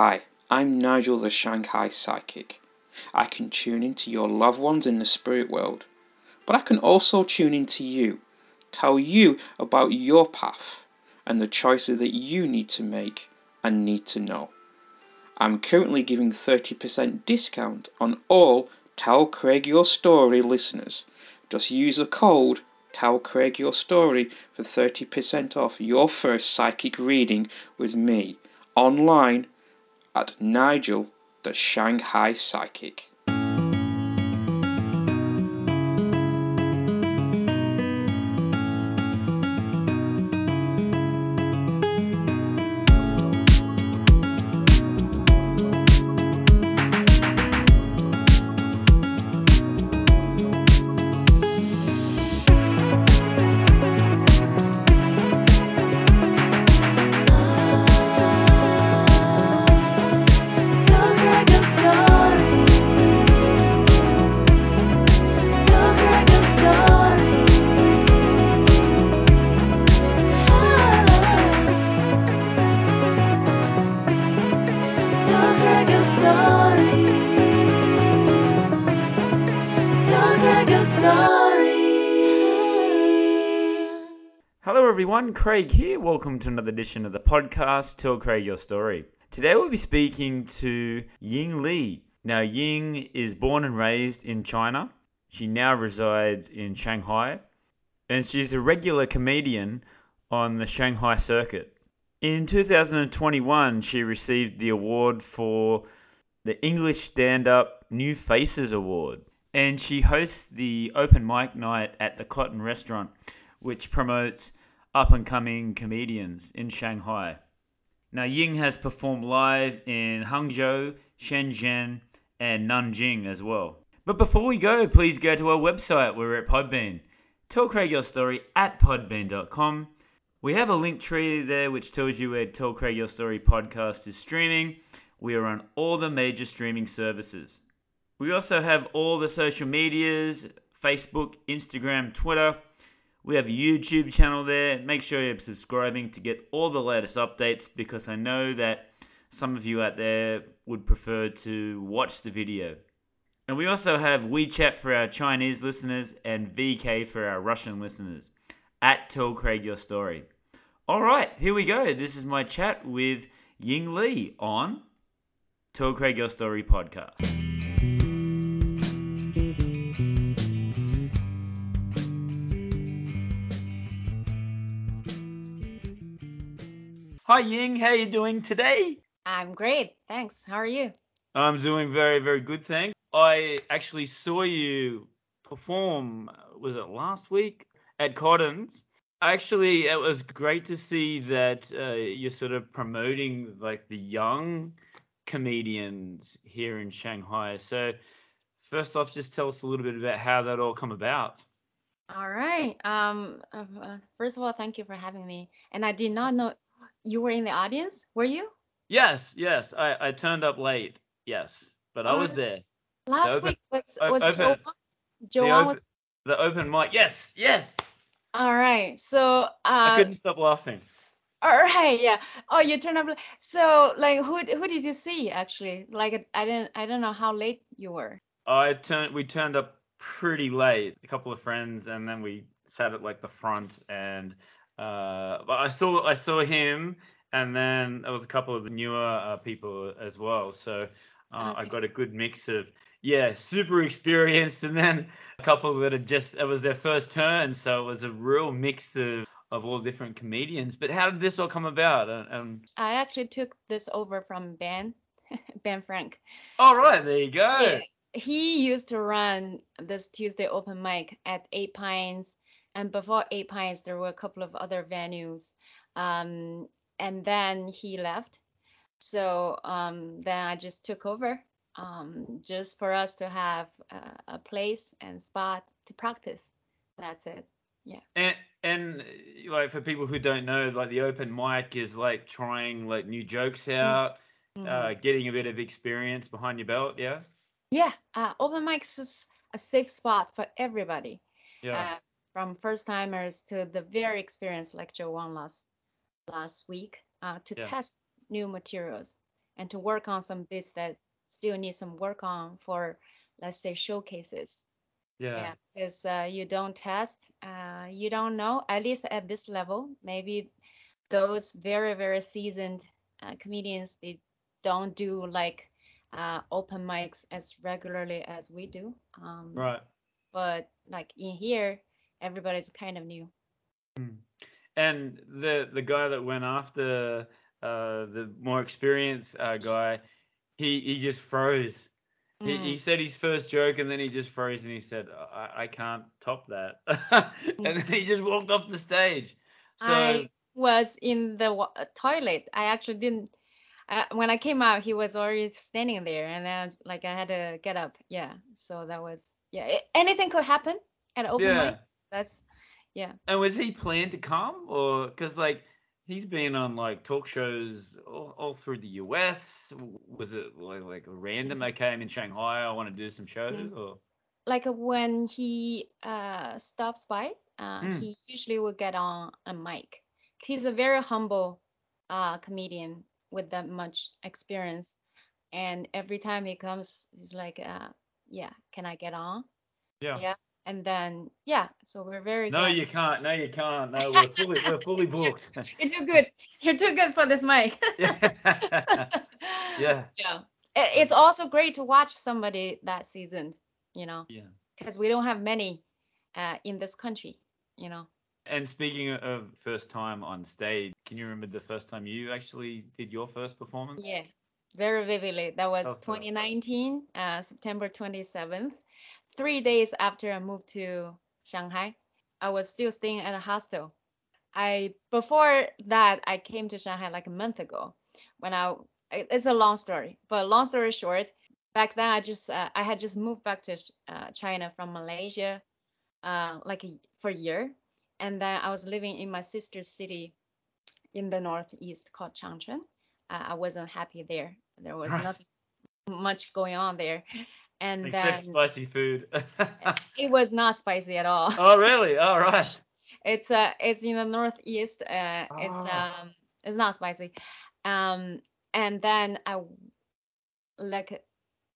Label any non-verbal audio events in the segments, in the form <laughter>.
Hi, I'm Nigel the Shanghai Psychic. I can tune into your loved ones in the spirit world, but I can also tune into you, tell you about your path and the choices that you need to make and need to know. I'm currently giving 30% discount on all Tell Craig Your Story listeners. Just use the code Tell Craig Your Story for 30% off your first psychic reading with me online at Nigel the Shanghai Psychic. Craig here. Welcome to another edition of the podcast, Tell Craig Your Story. Today we'll be speaking to Ying Li. Now, Ying is born and raised in China. She now resides in Shanghai, and she's a regular comedian on the Shanghai circuit. In 2021, she received the award for the English Stand Up New Faces Award, and she hosts the open mic night at the Cotton Restaurant, which promotes up and coming comedians in Shanghai. Now, Ying has performed live in Hangzhou, Shenzhen, and Nanjing as well. But before we go, please go to our website. We're at Podbean. Tell Craig your story at podbean.com. We have a link tree there which tells you where Tell Craig Your Story podcast is streaming. We are on all the major streaming services. We also have all the social medias Facebook, Instagram, Twitter. We have a YouTube channel there. Make sure you're subscribing to get all the latest updates because I know that some of you out there would prefer to watch the video. And we also have WeChat for our Chinese listeners and VK for our Russian listeners. At Tell Craig Your Story. Alright, here we go. This is my chat with Ying Li on Tell Craig Your Story podcast. Hi Ying, how are you doing today? I'm great, thanks. How are you? I'm doing very, very good, thanks. I actually saw you perform, was it last week at Cotton's? Actually, it was great to see that uh, you're sort of promoting like the young comedians here in Shanghai. So, first off, just tell us a little bit about how that all come about. All right. Um. Uh, first of all, thank you for having me. And I did not know you were in the audience, were you? Yes, yes. I, I turned up late. Yes, but I was uh, there. Last open, week was was open, Joanne. Joanne was the open mic. Yes, yes. All right. So uh, I couldn't stop laughing. All right, yeah. Oh, you turned up. So, like, who who did you see actually? Like, I didn't I don't know how late you were. I turned. We turned up pretty late. A couple of friends, and then we sat at like the front and uh, but I saw I saw him, and then there was a couple of the newer uh, people as well. So uh, okay. I got a good mix of yeah, super experienced, and then a couple that had just it was their first turn. So it was a real mix of of all different comedians. But how did this all come about? Um, I actually took this over from Ben, <laughs> Ben Frank. All right, there you go. Yeah, he used to run this Tuesday open mic at Eight Pines and before Eight Pines, there were a couple of other venues. Um, and then he left. So um, then I just took over um, just for us to have a, a, place and spot to practice. That's it. Yeah. And and like for people who don't know, like the open mic is like trying like new jokes mm. out, mm-hmm. uh, getting a bit of experience behind your belt. Yeah. Yeah. Uh, open mics is a safe spot for everybody. Yeah. Uh, from first timers to the very experienced like Joe last last week uh, to yeah. test new materials and to work on some bits that still need some work on for, let's say, showcases. Yeah. Yeah, because uh, you don't test, uh, you don't know, at least at this level, maybe those very, very seasoned uh, comedians, they don't do like uh, open mics as regularly as we do. Um, Right. but like in here, everybody's kind of new. And the the guy that went after uh, the more experienced uh, guy, he he just froze. He, Mm. he said his first joke and then he just froze and he said, I, I can't top that. <laughs> and then he just walked off the stage. So I was in the uh, toilet. I actually didn't. Uh, when I came out, he was already standing there, and then like I had to get up. Yeah, so that was yeah. It, anything could happen at open yeah. mic. That's yeah. And was he planned to come or because like he's been on like talk shows all, all through the US? Was it like, like random? Okay, I'm in Shanghai. I want to do some shows Mm. or Like uh, when he uh stops by, uh, Mm. he usually will get on a mic. He's a very humble uh comedian with that much experience, and every time he comes, he's like, uh, yeah, can I get on? yeah. Yeah. And then yeah, so we're very No, glad. you can't. No, you can't. No, <laughs> we're fully we're fully <laughs> booked. You're too good. You're too good for this mic. <laughs> yeah. Yeah. It's also great to watch somebody that seasoned, you know, Yeah. because we don't have many uh, in this country, you know. And speaking of first time on stage, can you remember the first time you actually did your first performance? Yeah, very vividly. That was Tell us about it. 2019, uh, September 27th, three days after I moved to Shanghai. I was still staying at a hostel. I before that I came to Shanghai like a month ago. When I it's a long story, but long story short, back then I just uh, I had just moved back to uh, China from Malaysia, uh, like a, for a year, and then I was living in my sister's city in the northeast called Changchun. Uh, I wasn't happy there. There was nothing much going on there, and Except then spicy food. <laughs> it was not spicy at all. oh, really? All <laughs> right. It's uh it's in the northeast. Uh, it's Ah. um it's not spicy. Um, and then I like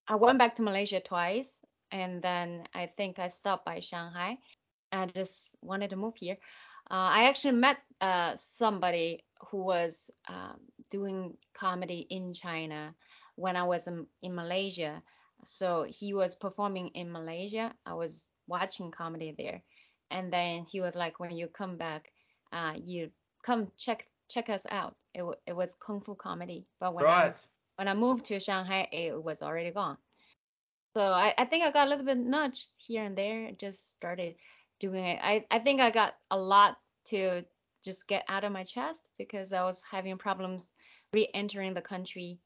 I went back to Malaysia twice, and then I think I stopped by Shanghai. I just wanted to move here. Uh, I actually met uh somebody who was um, doing comedy in China when I was in, in Malaysia. So he was performing in Malaysia. I was watching comedy there. And then he was like when you come back uh you come check check us out. It, wa- it was kung fu comedy. But when I when I moved to Shanghai it was already gone. So I, I think I got a little bit nudge here and there. Just started doing it. I, I think I got a lot to just get out of my chest because I was having problems re-entering the country.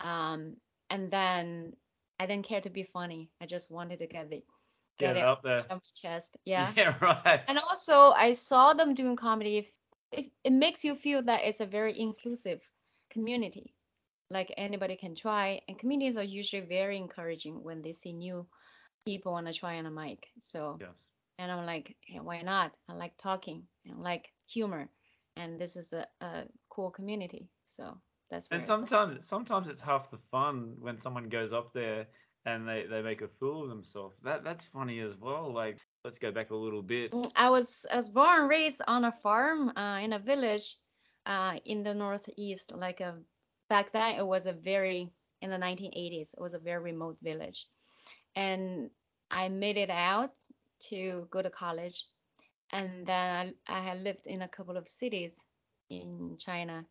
Um and then I didn't care to be funny I just wanted to get the Get it up there. of my chest yeah <laughs> Yeah, right. and also, I saw them doing comedy. If, if it makes you feel that it's a very inclusive community, like anybody can try. And comedians are usually very encouraging when they see new people want to try on a mic. So, Yes. and I'm like, hey, why not? I like talking and I like humor, and this is a, a cool community. So that's And sometimes sometimes it's half the fun when someone goes up there and they, they make a fool of themselves. That that's funny as well. Like let's go back a little bit. Mm, I was I was born and raised on a farm uh, in a village uh, in the northeast. Like a back then, it was a very in the 1980s. It was a very remote village, and I made it out to go to college, and then I, I had lived in a couple of cities in China,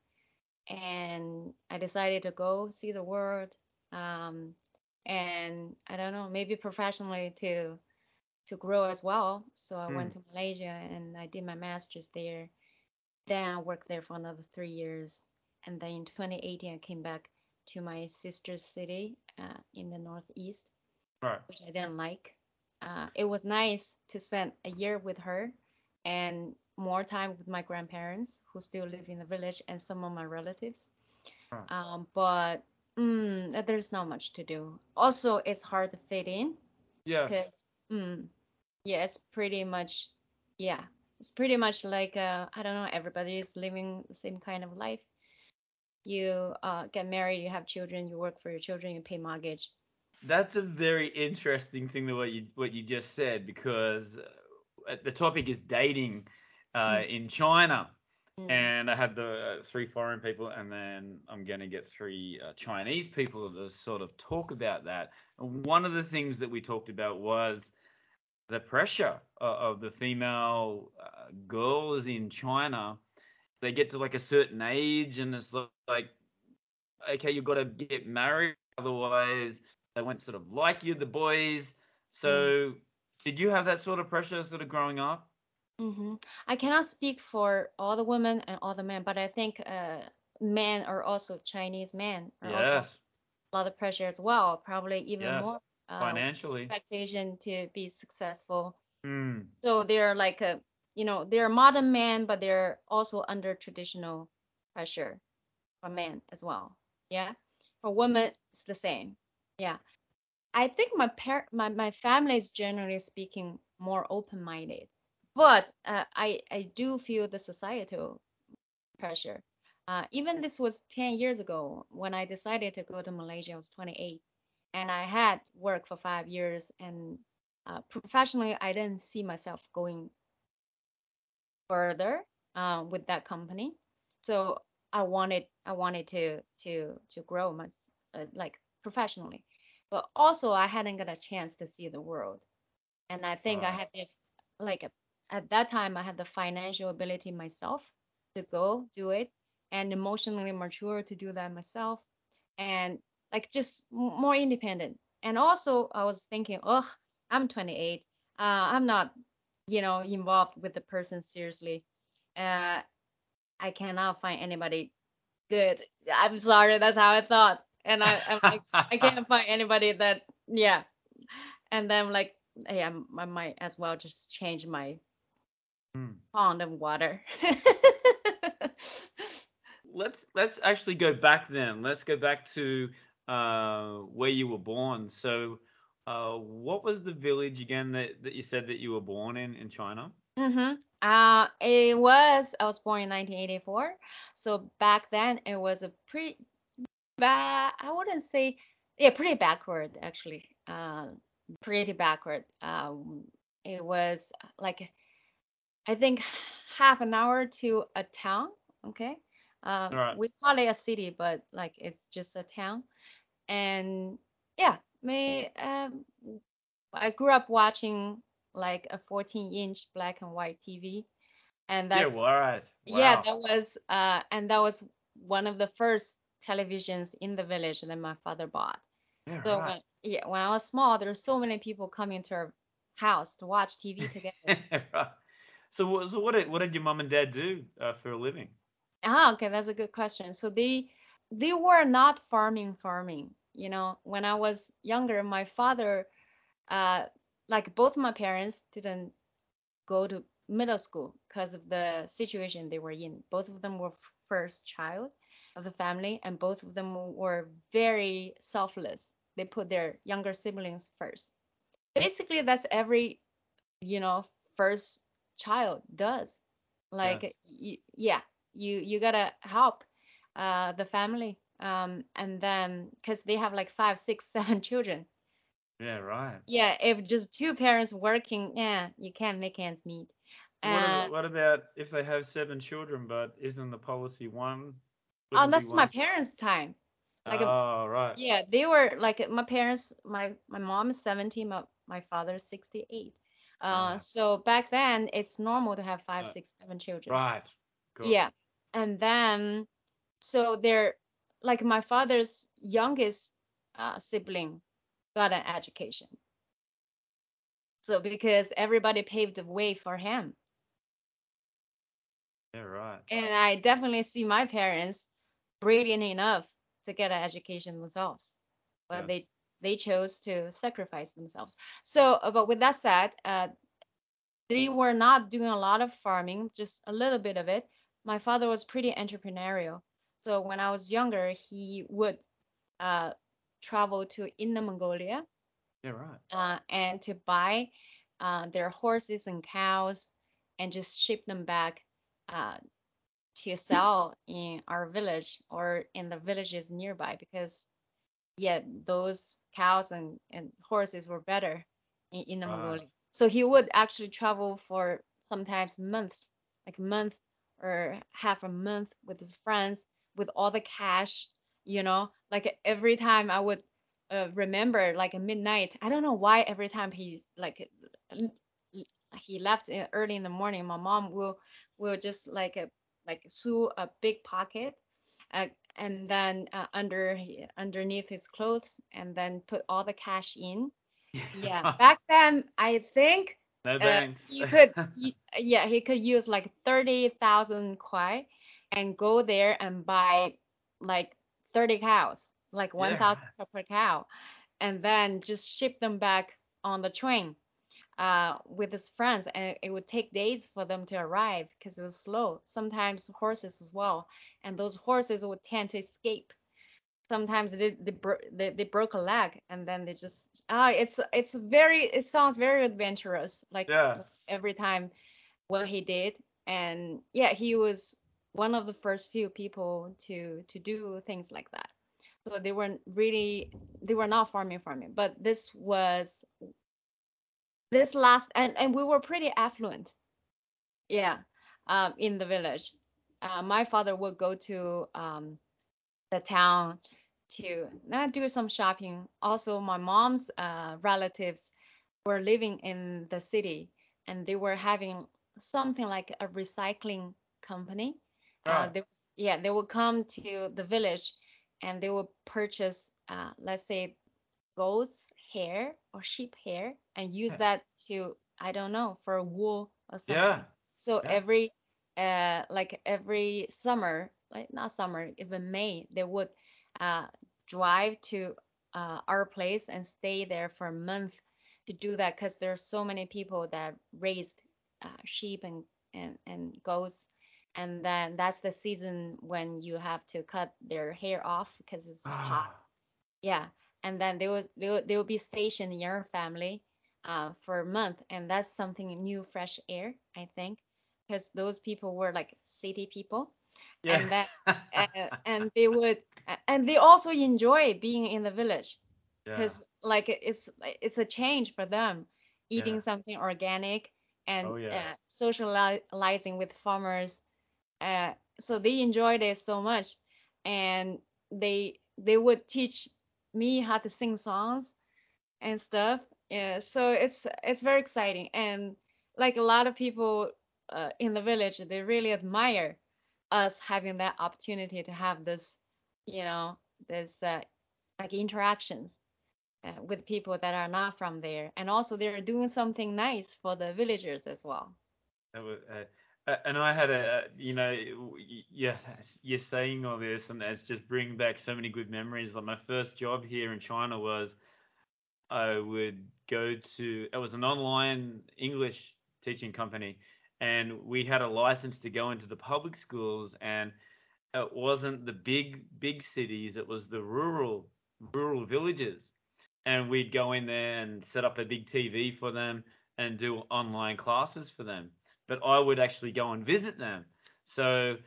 and I decided to go see the world. Um, and I don't know, maybe professionally to to grow as well. So I went to Malaysia and I did my master's there. Then I worked there for another three years. And then in 2018, I came back to my sister's city uh, in the northeast, Right. which I didn't like. Uh, it was nice to spend a year with her and more time with my grandparents who still live in the village and some of my relatives. Right. Um, but mm, there's not much to do. Also, it's hard to fit in Yes. because mm, yeah it's pretty much yeah it's pretty much like uh, i don't know everybody is living the same kind of life you uh, get married, you have children, you work for your children, you pay mortgage. That's a very interesting thing that what you what you just said because uh, the topic is dating uh, Mm. in China, Mm. and I had the uh, three foreign people, and then I'm going to get three uh, Chinese people to sort of talk about that. And one of the things that we talked about was the pressure of, of the female uh, girls in China. They get to like a certain age, and it's like, okay, you've got to get married, otherwise they won't sort of like you, the boys. So, did you have that sort of pressure sort of growing up? Hmm I cannot speak for all the women and all the men, but I think uh, men are also Chinese men are also a lot of pressure as well, probably even Yes. more uh, financially. expectation to be successful. Mm, So they're like a, you know, they're modern men, but they're also under traditional pressure for men as well. Yeah. For women, it's the same. Yeah. I think my par my, my family is generally speaking more open-minded, but uh, I I do feel the societal pressure. Uh, even this was 10 years ago when I decided to go to Malaysia. I was 28, and I had worked for five years, and uh, professionally, I didn't see myself going further uh, with that company. So I wanted I wanted to to to grow my uh, like professionally, but also I hadn't got a chance to see the world, and I think I had the like at that time I had the financial ability myself to go do it, and emotionally mature to do that myself, and like just more independent. And also I was thinking, oh, I'm 28, uh, I'm not you know involved with the person seriously. Uh, I cannot find anybody good. I'm sorry, that's how I thought. And I, I'm like, I can't <laughs> find anybody that, yeah. And then like, hey, I'm, I might as well just change my mm. pond of water. <laughs> Let's let's actually go back then. Let's go back to uh, where you were born. So, uh, what was the village again that, that you said that you were born in in China? Mm-hmm. Uh, it was, I was born in 1984. So back then it was a pretty bad, I wouldn't say, yeah, pretty backward actually. Uh, pretty backward. Um, it was like I think half an hour to a town. Okay. Um, Right. we call it a city, but like it's just a town. And yeah, me, um, I grew up watching like a 14 inch black and white TV. And Yeah, that's, right. yeah, that was, uh, and that was one of the first televisions in the village that my father bought. Yeah, So right. when, yeah, when I was small, there were so many people coming to our house to watch TV together. <laughs> Right. So, so what did what did your mom and dad do uh, for a living? Ah, okay, that's a good question. So they they were not farming farming. You know, when I was younger, my father, uh, like both my parents didn't go to middle school because of the situation they were in. Both of them were first child of the family, and both of them were very selfless. They put their younger siblings first. Basically, that's every, you know, first child does. Yes. Like, y yeah, you you gotta help uh the family. Um, and then because they have like five, six, <laughs> seven children. Yeah, right. Yeah, if just two parents working, yeah, you can't make ends meet. What And about, what about if they have seven children, but isn't the policy one? oh, that's my parents' time. Like, a- Oh, right. yeah, they were like my parents. My my mom is 70, my my father is 68. Uh, Right. so back then it's normal to have five, Uh, six, seven children. Right. Good. Yeah. And then, so they're like my father's youngest uh, sibling got an education. So because everybody paved the way for him. Yeah, right. And I definitely see my parents brilliant enough to get an education themselves. But Yes. they they chose to sacrifice themselves. So, uh, but with that said, uh, they were not doing a lot of farming, just a little bit of it. My father was pretty entrepreneurial. So when I was younger, he would uh, travel to Inner Mongolia Yeah, right. uh, and to buy uh, their horses and cows and just ship them back uh, to sell in our village or in the villages nearby because yeah, those cows and, and horses were better in Inner Right. Mongolia. So he would actually travel for sometimes months, like a month or half a month with his friends with all the cash, you know, like every time I would uh, remember like at midnight. I don't know why every time he's like he left early in the morning, my mom will will just like a, like sew a big pocket uh, and then uh, under underneath his clothes and then put all the cash in. Yeah, <laughs> back then I think no uh, you could <laughs> yeah he could use like 30,000 kuai and go there and buy like 30 cows, like 1,000 Yeah. per per cow, and then just ship them back on the train uh, with his friends, and it would take days for them to arrive because it was slow. Sometimes horses as well, and those horses would tend to escape. Sometimes they they, bro- they, they broke a leg, and then they just ah, it's it's very it sounds very adventurous, like Yeah. every time what he did, and yeah, he was one of the first few people to to do things like that. So they weren't really they were not farming farming, but this was this last and and we were pretty affluent. Yeah um in the village. Uh, my father would go to um the town to uh, do some shopping. Also my mom's uh, relatives were living in the city and they were having something like a recycling company. Uh, Right. they, yeah they would come to the village and they would purchase uh, let's say goat's hair or sheep hair and use Yeah. that to I don't know for wool or something. Yeah. So Yeah. every uh like every summer, like not summer, even May, they would uh drive to uh our place and stay there for a month to do that because there are so many people that raised uh, sheep and and and goats. And then that's the season when you have to cut their hair off because it's hot Ah, yeah, and then they was they will they will be stationed in your family uh, for a month, and that's something new, fresh air, I think, because those people were like city people, yeah. and then <laughs> uh, and they would and they also enjoy being in the village, yeah. because like it's it's a change for them, eating Yeah. something organic and Oh yeah. uh, socializing with farmers uh, so they enjoyed it so much and they they would teach me how to sing songs and stuff. Yeah so it's it's very exciting. And like a lot of people uh, in the village they really admire us having that opportunity to have this you know this uh, like interactions uh, with people that are not from there. And also they're doing something nice for the villagers as well. Was, uh, and I had a, you know, yeah, you're saying all this, and it's just bringing back so many good memories. Like my first job here in China was I would go to, it was an online English teaching company, and we had a license to go into the public schools, and it wasn't the big big cities, it was the rural rural villages, and we'd go in there and set up a big TV for them and do online classes for them. But I would actually go and visit them. So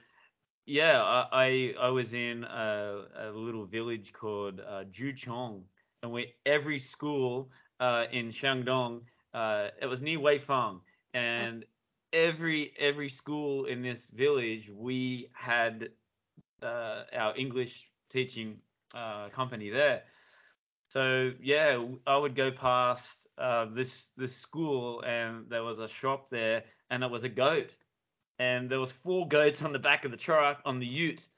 yeah, I I, I was in a, a little village called uh, Juchong, and we every school uh, in Shandong, uh, it was near Weifang, and every every school in this village we had uh, our English teaching uh, company there. So yeah, I would go past uh, this this school and there was a shop there and it was a goat and there was four goats on the back of the truck on the ute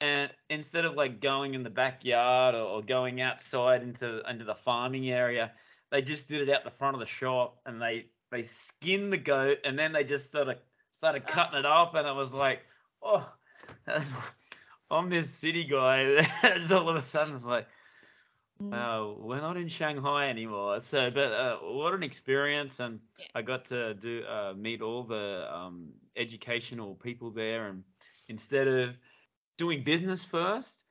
and instead of like going in the backyard or, or going outside into into the farming area, they just did it out the front of the shop and they they skinned the goat and then they just sort of started cutting it up and it was like, oh, <laughs> I'm this city guy. <laughs> It's all of a sudden it's like, mm, we're not in Shanghai anymore. So, but uh, what an experience and yeah. I got to do uh, meet all the um, educational people there and instead of doing business first,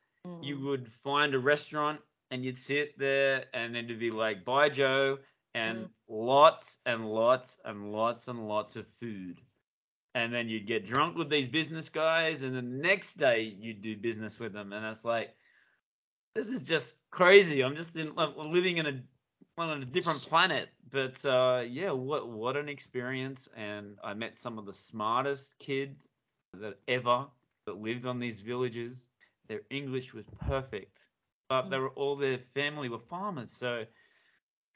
you Mm, would find a restaurant and you'd sit there and then it'd be like, baijiu, and mm. lots and lots and lots and lots of food. and then you'd get drunk with these business guys, and the next day you'd do business with them, and it's like, this is just crazy. I'm just in living in a on a different planet. But uh, yeah, what what an experience! And I met some of the smartest kids that ever that lived on these villages. Their English was perfect, but they were all their family were farmers. So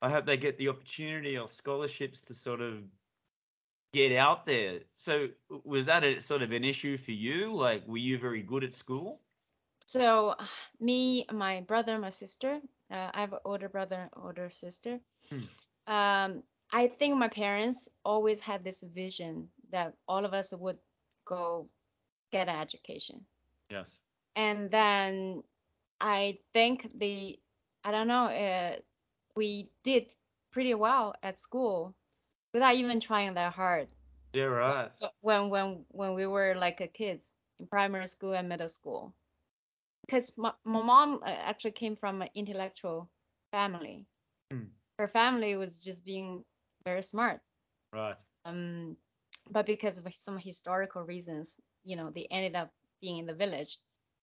I hope they get the opportunity or scholarships to sort of get out there. So was that a sort of an issue for you? Like, were you very good at school? So me, my brother, my sister. Uh, I have an older brother, and older sister. Hmm. Um, I think my parents always had this vision that all of us would go get an education. Yes. And then I think the, I don't know, uh, we did pretty well at school without even trying that hard. Yeah, right. When when when we were like a kids in primary school and middle school, because my, my mom uh, actually came from an intellectual family. Hmm. Her family was just being very smart. Right. Um, but because of some historical reasons, you know, they ended up being in the village.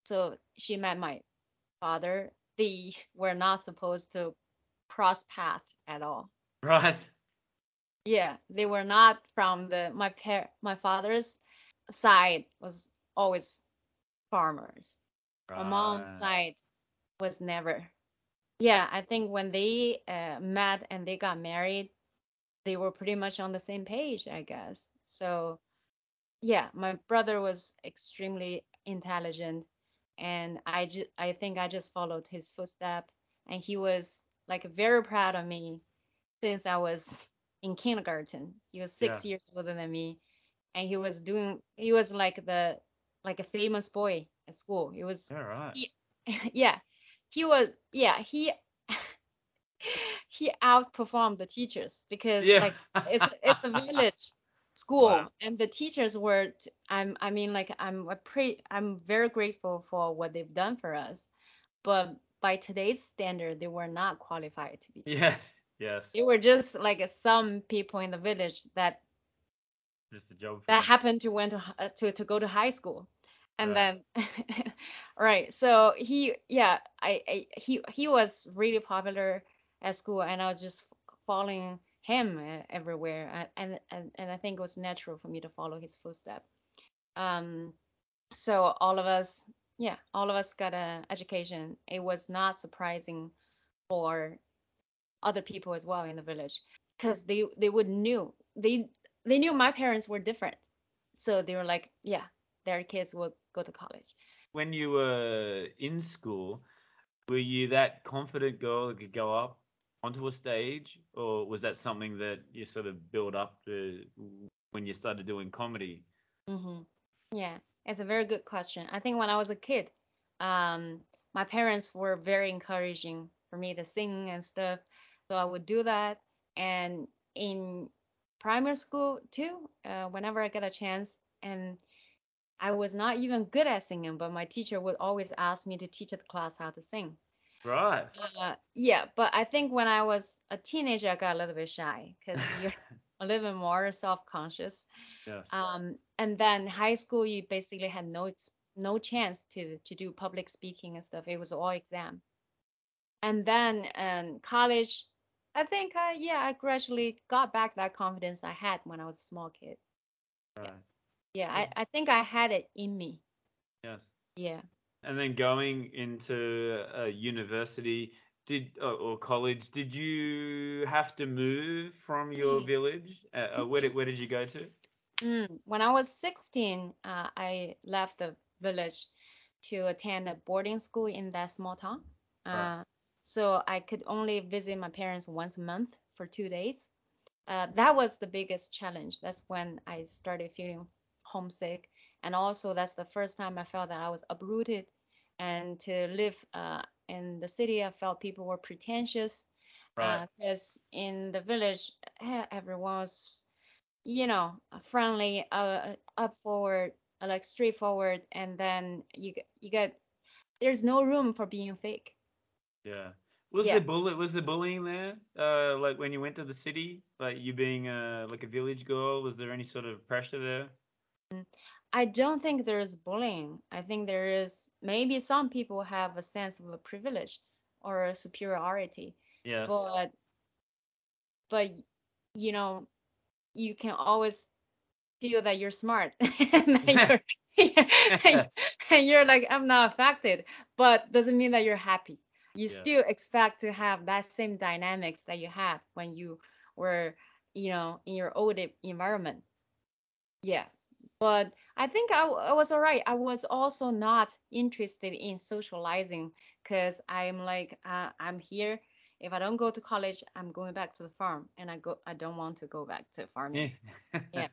So she met my father. They were not supposed to cross path at all. Right. Yeah, they were not from the my par my father's side was always farmers. My mom's side was never. Yeah, I think when they uh, met and they got married, they were pretty much on the same page, I guess. So, yeah, my brother was extremely intelligent, and I ju I think I just followed his footstep, and he was like very proud of me since I was in kindergarten. He was six Yeah. years older than me, and he was doing he was like the like a famous boy at school. He was Yeah, he, yeah, he was yeah, he <laughs> he outperformed the teachers because Yeah. like it's it's a village <laughs> school Wow. and the teachers were I'm I mean like I'm a pre I'm very grateful for what they've done for us. But by today's standard, they were not qualified to be teachers. Yes. Yes. They were just like some people in the village that Just a job that them. happened to went to to to go to high school and Right. then <laughs> right so he yeah I, I he he was really popular at school and I was just following him uh, everywhere and and and I think it was natural for me to follow his footsteps um so all of us yeah all of us got an education. It was not surprising for other people as well in the village because they they would knew they they knew my parents were different. So they were like yeah their kids will go to college. When you were in school, were you that confident girl that could go up onto a stage, or was that something that you sort of built up to when you started doing comedy? hmm yeah it's a very good question. I think when i was a kid um my parents were very encouraging for me to sing and stuff so i would do that. And in primary school too uh, whenever i get a chance and I was not even good at singing, but my teacher would always ask me to teach the class how to sing. Right. Uh, yeah, but I think when I was a teenager, I got a little bit shy because <laughs> you're a little bit more self-conscious. Yes. Um, and then high school, you basically had no ex no chance to to do public speaking and stuff. It was all exam. And then um, college, I think I yeah, I gradually got back that confidence I had when I was a small kid. Right. Yeah, I, I think I had it in me. Yes. Yeah. And then going into a university, did or, or college, did you have to move from your Mm. village? Uh, uh, where did where did you go to? Mm, when I was 16, uh, I left the village to attend a boarding school in that small town. Right. Uh, so I could only visit my parents once a month for two days. Uh, that was the biggest challenge. That's when I started feeling homesick. And also, that's the first time I felt that I was uprooted. And to live uh, in the city, I felt people were pretentious. Right. Because in the village, eh, everyone was you know, friendly, uh, up forward, uh, like straightforward, and then you you get, there's no room for being fake. Yeah. Was Yeah. there bully was there bullying there? Uh, like when you went to the city, like you being uh like a village girl, was there any sort of pressure there? Mm, I don't think there is bullying. I think there is maybe some people have a sense of a privilege or a superiority, Yes. but but you know, you can always feel that you're smart <laughs> and that <laughs> <laughs> you're, and you're like I'm not affected, but doesn't mean that you're happy. You Yeah. still expect to have that same dynamics that you had when you were, you know, in your old environment. Yeah. But I think I was all right. I was also not interested in socializing because I'm like, uh, I'm here. If I don't go to college, I'm going back to the farm, and I go. I don't want to go back to farming. Yeah. <laughs> Yeah.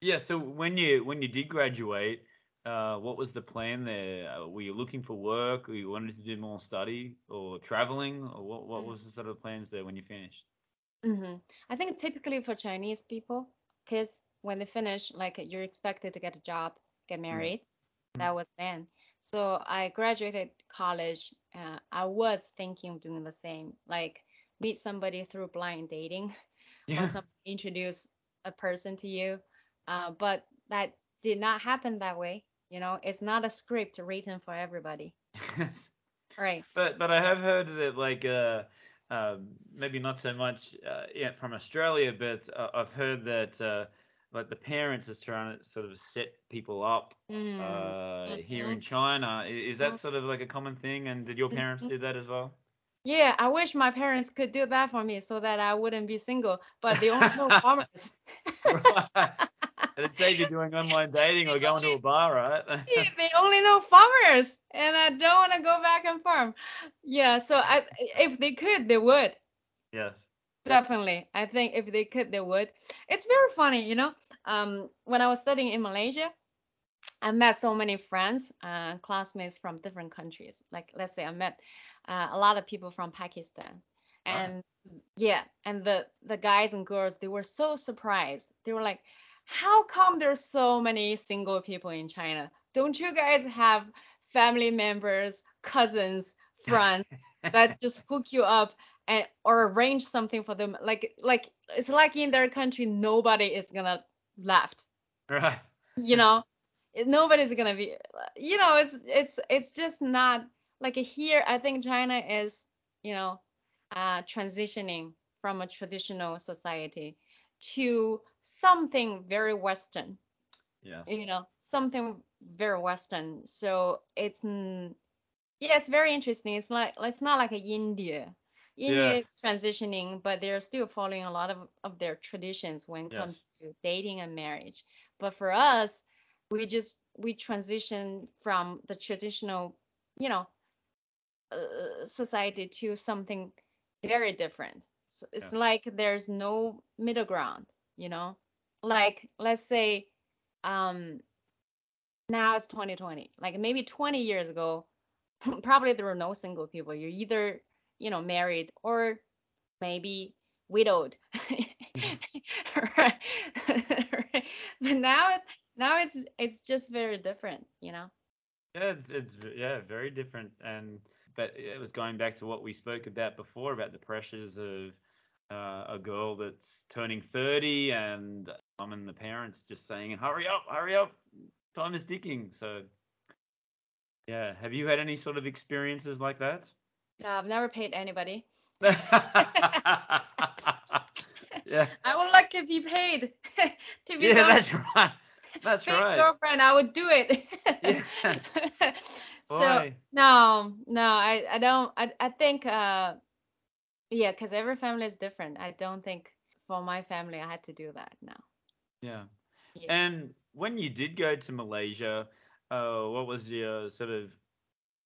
Yeah. So when you when you did graduate, uh, what was the plan there? Uh, Were you looking for work, or you wanted to do more study, or traveling, or what what Mm. was the sort of plans there when you finished? hmm I think typically for Chinese people, kids, when they finish, like you're expected to get a job, get married. That was then. So I graduated college. Uh, I was thinking of doing the same, like meet somebody through blind dating or Yeah. somebody introduce a person to you. Uh, but that did not happen that way. You know, it's not a script written for everybody. <laughs> Right. But but I have heard that like uh, um maybe not so much uh, yeah, from Australia, but uh, I've heard that uh, like the parents is trying to sort of set people up Mm. uh, here in. China. Is that Mhm. sort of like a common thing? And did your parents Mhm. do that as well? Yeah, I wish my parents could do that for me so that I wouldn't be single, but they only know farmers. <laughs> Right. And it saves you doing online dating or going to a bar, right? Yeah, <laughs> they only know farmers, and I don't want to go back and farm. Yeah, so I, if they could, they would. Yes. Definitely. I think if they could, they would. It's very funny, you know. Um, when I was studying in Malaysia, I met so many friends, uh, classmates from different countries. Like, let's say I met uh, a lot of people from Pakistan. And yeah, and the the guys and girls, they were so surprised. They were like, "How come there's so many single people in China? Don't you guys have family members, cousins, friends <laughs> that just hook you up and or arrange something for them? Like like it's like in their country, nobody is gonna left Right. you know? Nobody's gonna be you know it's it's it's just not like here i think china is you know uh transitioning from a traditional society to something very western. Yeah you know something very western. So it's yeah it's very interesting. It's like it's not like a india india is transitioning but they're still following a lot of, of their traditions when it Yes. comes to dating and marriage. But for us we just we transition from the traditional you know uh, society to something very different. So it's Yeah. like there's no middle ground you know? Like let's say um now it's 2020 like maybe 20 years ago <laughs> probably there were no single people. You're either you know married or maybe widowed <laughs> right Right. <laughs> but now it now it's it's just very different you know Yeah, it's it's yeah, very different and but it was going back to what we spoke about before about the pressures of uh, a girl that's turning 30 and mum and the parents just saying, "Hurry up, hurry up, time is ticking." So yeah, have you had any sort of experiences like that? Uh, i've never paid anybody yeah, <laughs> i would like to be paid <laughs> to be yeah, that's right. That's right. girlfriend i would do it Yeah. <laughs> so Boy. no no i i don't i, I think uh yeah because every family is different i don't think for my family i had to do that no Yeah. yeah And when you did go to Malaysia, uh, what was your sort of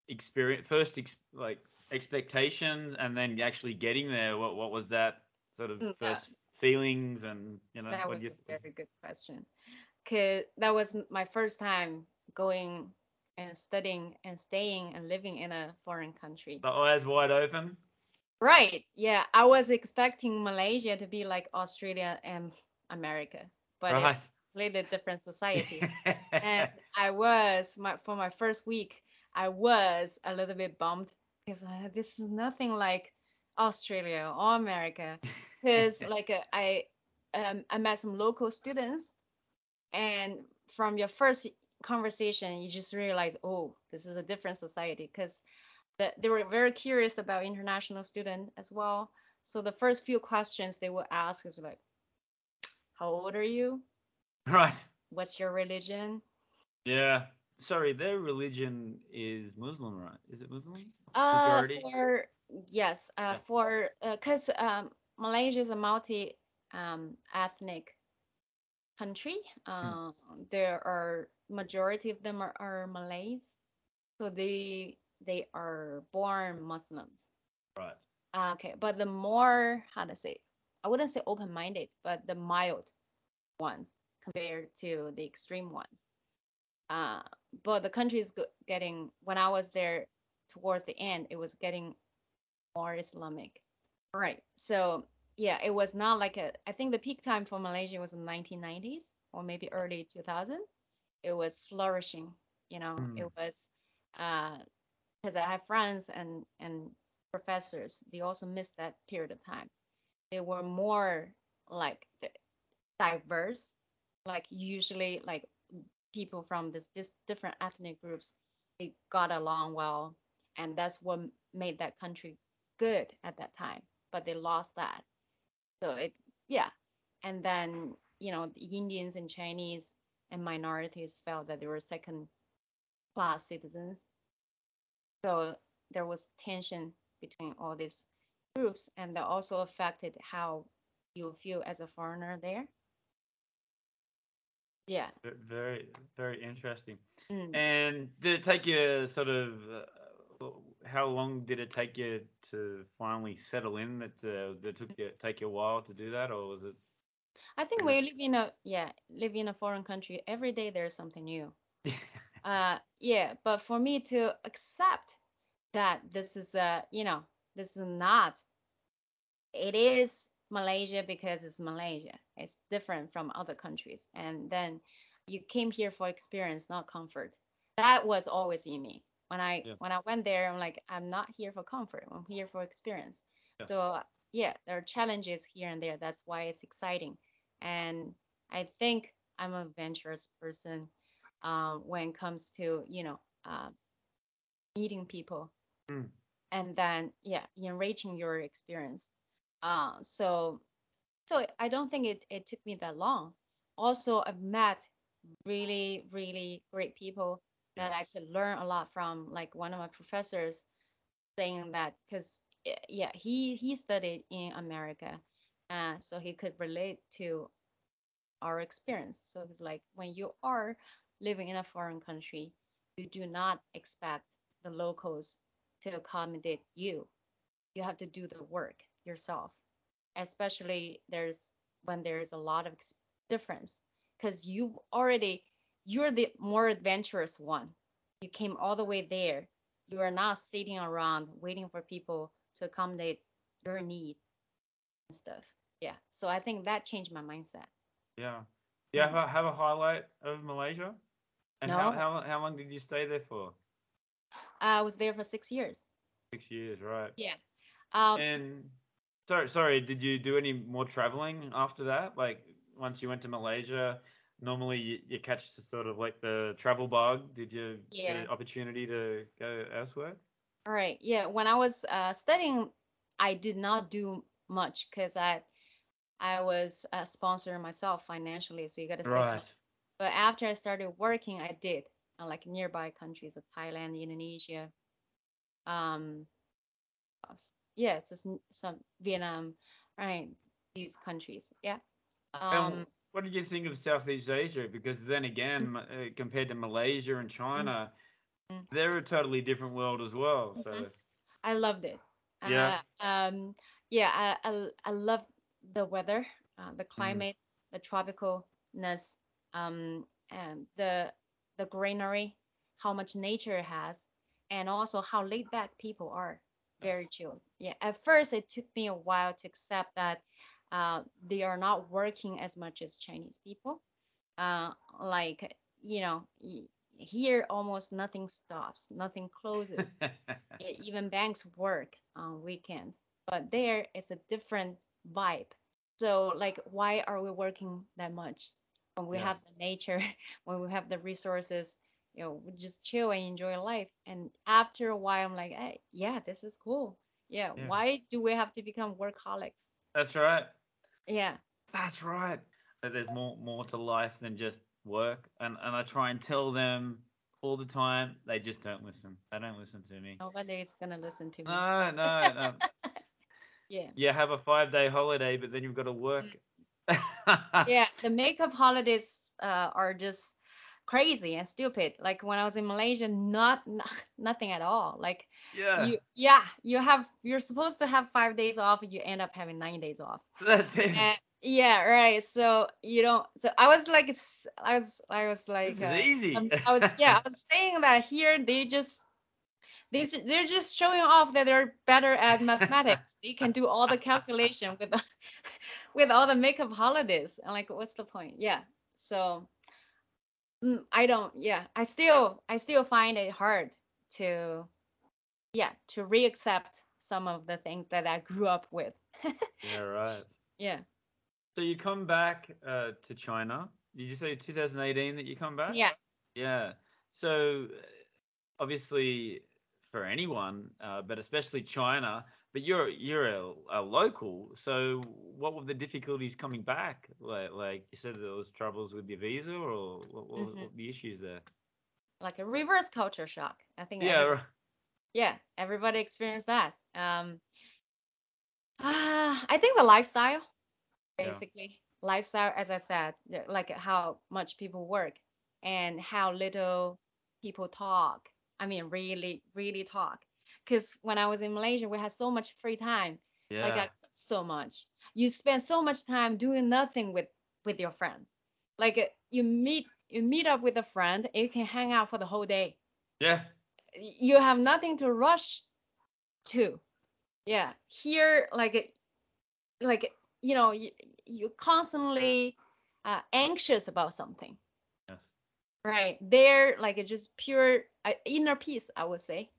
experience, first ex like expectations, and then actually getting there? What what was that sort of Mm, first feelings, and you know, That what was you a very good question. Cause that was my first time going and studying and staying and living in a foreign country. the eyes wide open? Right. Yeah. I was expecting Malaysia to be like Australia and America, but Right. it's completely different society. <laughs> And I was my for my first week, I was a little bit bummed because uh, this is nothing like Australia or America. <laughs> Because like uh, I um, I met some local students and from your first conversation, you just realize, oh, this is a different society because the, they were very curious about international student as well. So the first few questions they would ask is like, how old are you? <laughs> Right. What's your religion? Yeah. Sorry, their religion is Muslim, right? Is it Muslim? Uh, Majority? for yes, uh, Yeah. for because um, Malaysia is a multi um, ethnic country. Uh, there are majority of them are, are Malays, so they they are born Muslims. Right. Uh, okay, but the more how to say, I wouldn't say open-minded, but the mild ones compared to the extreme ones. Uh, but the country is getting when I was there towards the end, it was getting more Islamic. Right. So yeah, it was not like a. I think the peak time for Malaysia was in 1990s or maybe early 2000. It was flourishing. You know, Hmm. it was because I have friends and and professors. They also missed that period of time. They were more like diverse. Like usually, like people from this, this different ethnic groups, they got along well, and that's what made that country good at that time. But they lost that. So it, yeah. And then, you know, the Indians and Chinese and minorities felt that they were second class citizens. So there was tension between all these groups, and that also affected how you feel as a foreigner there. Yeah. Very, very interesting. Mm. And did it take you sort of, uh, how long did it take you to finally settle in? That uh, that took you take you a while to do that, or was it? I think we live in a yeah, live in a foreign country. Every day there's something new. <laughs> Uh, yeah, but for me to accept that this is a, you know, this is not, it is Malaysia because it's Malaysia. It's different from other countries. And then you came here for experience, not comfort. That was always in me. When I Yeah. when I went there, I'm like, I'm not here for comfort. I'm here for experience. Yes. So yeah, there are challenges here and there. That's why it's exciting. And I think I'm a adventurous person um, when it comes to, you know, uh, meeting people Mm. and then yeah, enriching your experience. Uh, so so I don't think it, it took me that long. Also, I've met really, really great people that I could learn a lot from. Like one of my professors saying that because yeah, he he studied in America, uh, so he could relate to our experience. So it's like when you are living in a foreign country, you do not expect the locals to accommodate you. You have to do the work yourself, especially there's when there's a lot of difference because you already you're the more adventurous one. You came all the way there. You are not sitting around waiting for people to accommodate your need and stuff. Yeah. So I think that changed my mindset. Yeah. Do you have a, have a highlight of Malaysia? And how, No. how how long did you stay there for? I was there for six years. Six years, right? Yeah. Um, And sorry, sorry, did you do any more traveling after that? Like once you went to Malaysia, normally you, you catch the sort of like the travel bug. Did you get an opportunity to go elsewhere? all right. Yeah. When I was uh, studying, I did not do much because I I was a sponsor myself financially, so you got to save money. Right. But after I started working, I did uh, like nearby countries of Thailand, Indonesia, um, yeah, it's just some Vietnam, right? These countries, yeah. Um, what did you think of Southeast Asia? Because then again, uh, compared to Malaysia and China, Mhm. they're a totally different world as well. So Mhm. I loved it. Yeah. Uh, um, yeah, I, I, I love the weather, uh, the Mm. climate, the tropicalness, um, and the the greenery, how much nature it has, and also how laid back people are. Very chill. Yeah. At first, it took me a while to accept that uh, they are not working as much as Chinese people. Uh, like, you know, here almost nothing stops, nothing closes. <laughs> Even banks work on weekends, but there it's a different vibe. So like, why are we working that much? when we have the nature, <laughs> when we have the resources, you know, we just chill and enjoy life. And after a while, I'm like, hey, yeah, this is cool. Yeah, Yeah. why do we have to become workaholics? That's right. Yeah, That's right. That there's more more to life than just work, and and I try and tell them all the time. They just don't listen. They don't listen to me. nobody's gonna listen to me. No, no, no. <laughs> Yeah. You have a five day holiday, but then you've got to work. Yeah, the makeup holidays uh, are just crazy and stupid. Like when I was in Malaysia, not, not <laughs> nothing at all. Like Yeah. you, yeah, you have you're supposed to have five days off, you end up having nine days off. <laughs> That's it. And, yeah, right. So you don't. So I was like, I was, I was like, uh, easy. I was, <laughs> yeah, I was saying that here they just. they, they're just showing off that they're better at mathematics. They can do all the calculation with the, with all the makeup holidays. And like, what's the point? Yeah. So I don't. Yeah, I still I still find it hard to, yeah, to reaccept some of the things that I grew up with. <laughs> yeah, right. Yeah. So you come back uh, to China. Did you say 2018 that you come back? Yeah. Yeah. So obviously for anyone, uh, but especially China, but you're you're a, a local. So what were the difficulties coming back? Like like you said there was troubles with your visa or what, what, Mhm. what were the issues there? Like a reverse culture shock. I think. Yeah. everybody- yeah, everybody experienced that. Um, ah, <sighs> I think the lifestyle, Yeah. basically, lifestyle, as I said, like how much people work and how little people talk. I mean, really, really talk. Because when I was in Malaysia, we had so much free time. Yeah. Like I could so much. You spend so much time doing nothing with with your friends. Like uh, you meet you meet up with a friend, and you can hang out for the whole day yeah. you have nothing to rush to. Yeah. Here, like, it- like you know, you, you're constantly uh, anxious about something, Yes. right? There, like, it's just pure uh, inner peace, I would say.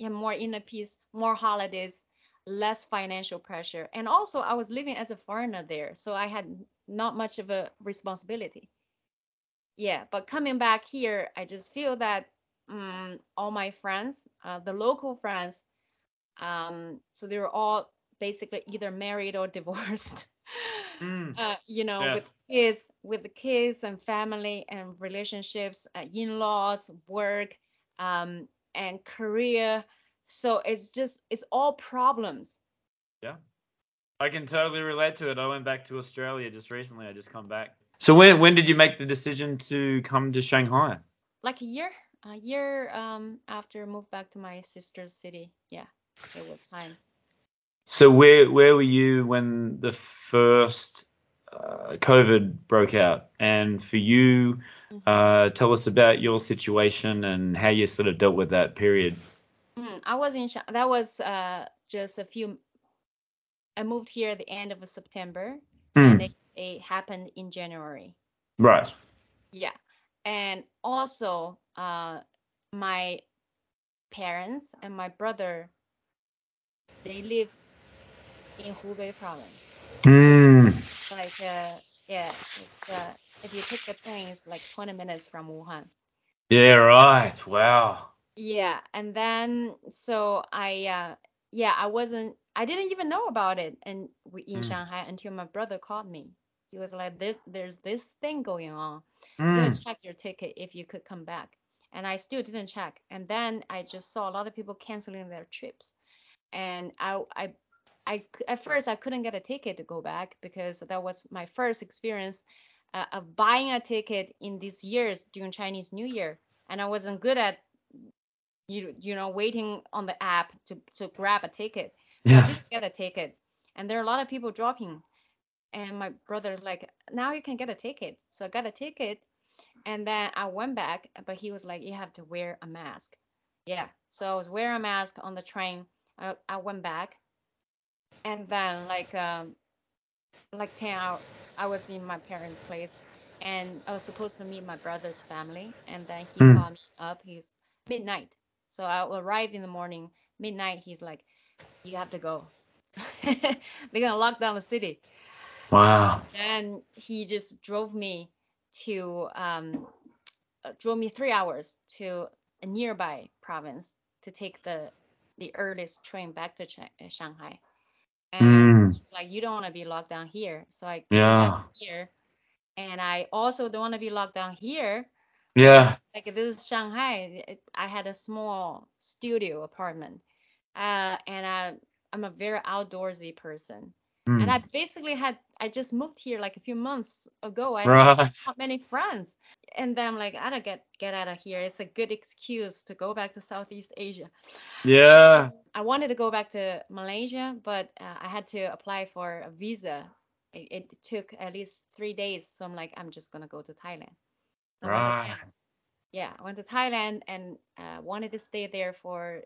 Yeah, more inner peace, more holidays, less financial pressure, and also I was living as a foreigner there, so I had not much of a responsibility. Yeah, but coming back here, I just feel that um, all my friends, uh, the local friends, um, so they were all basically either married or <laughs> divorced. Mm. Uh, you know, Yes. with kids, with the kids and family and relationships, uh, in-laws, work, um, and career. So it's just it's all problems. Yeah. I can totally relate to it. I went back to Australia just recently. I just come back. So when when did you make the decision to come to Shanghai? Like a year, a year um, after I moved back to my sister's city. Yeah, it was time. So where where were you when the first uh, COVID broke out? And for you, uh, tell us about your situation and how you sort of dealt with that period. Mm, I was in that was uh just a few I moved here at the end of September Hmm. and it, it happened in January. Right. Yeah. And also uh my parents and my brother they live in Hubei province. Like uh yeah, it's uh if you take the train it's like 20 minutes from Wuhan. Yeah. Right. Wow. Yeah, and then so I uh yeah, I wasn't I didn't even know about it and we in Mm. Shanghai until my brother called me. He was like this there's this thing going on. Hmm. gotta check your ticket if you could come back. And I still didn't check. And then I just saw a lot of people canceling their trips. And I I I at first I couldn't get a ticket to go back because that was my first experience uh, of buying a ticket in these years during Chinese New Year. And I wasn't good at you you know waiting on the app to to grab a ticket. Yes. get a ticket, and there are a lot of people dropping. And my brother's like, now you can get a ticket. So I got a ticket, and then I went back, but he was like, you have to wear a mask. Yeah. So I was wearing a mask on the train. I, I went back, and then like um like 10 hours, I was in my parents' place, and I was supposed to meet my brother's family, and then he Hmm. called me up. He's midnight, so I arrived in the morning. Midnight, he's like, "You have to go. <laughs> They're gonna lock down the city." Wow. Then he just drove me to um, uh, drove me three hours to a nearby province to take the the earliest train back to Chi- uh, Shanghai. And Mm. like, you don't want to be locked down here. So I came Yeah. here, and I also don't want to be locked down here. Yeah. Like this is Shanghai. It, I had a small studio apartment, uh, and I I'm a very outdoorsy person. Mm. And I basically had I just moved here like a few months ago. I Right. had not many friends, and then I'm like, I gotta get get out of here. It's a good excuse to go back to Southeast Asia. Yeah. I wanted to go back to Malaysia, but uh, I had to apply for a visa. It, it took at least three days, so I'm like, I'm just gonna go to Thailand. So I to Right. Thailand. Yeah, I went to Thailand and uh, wanted to stay there for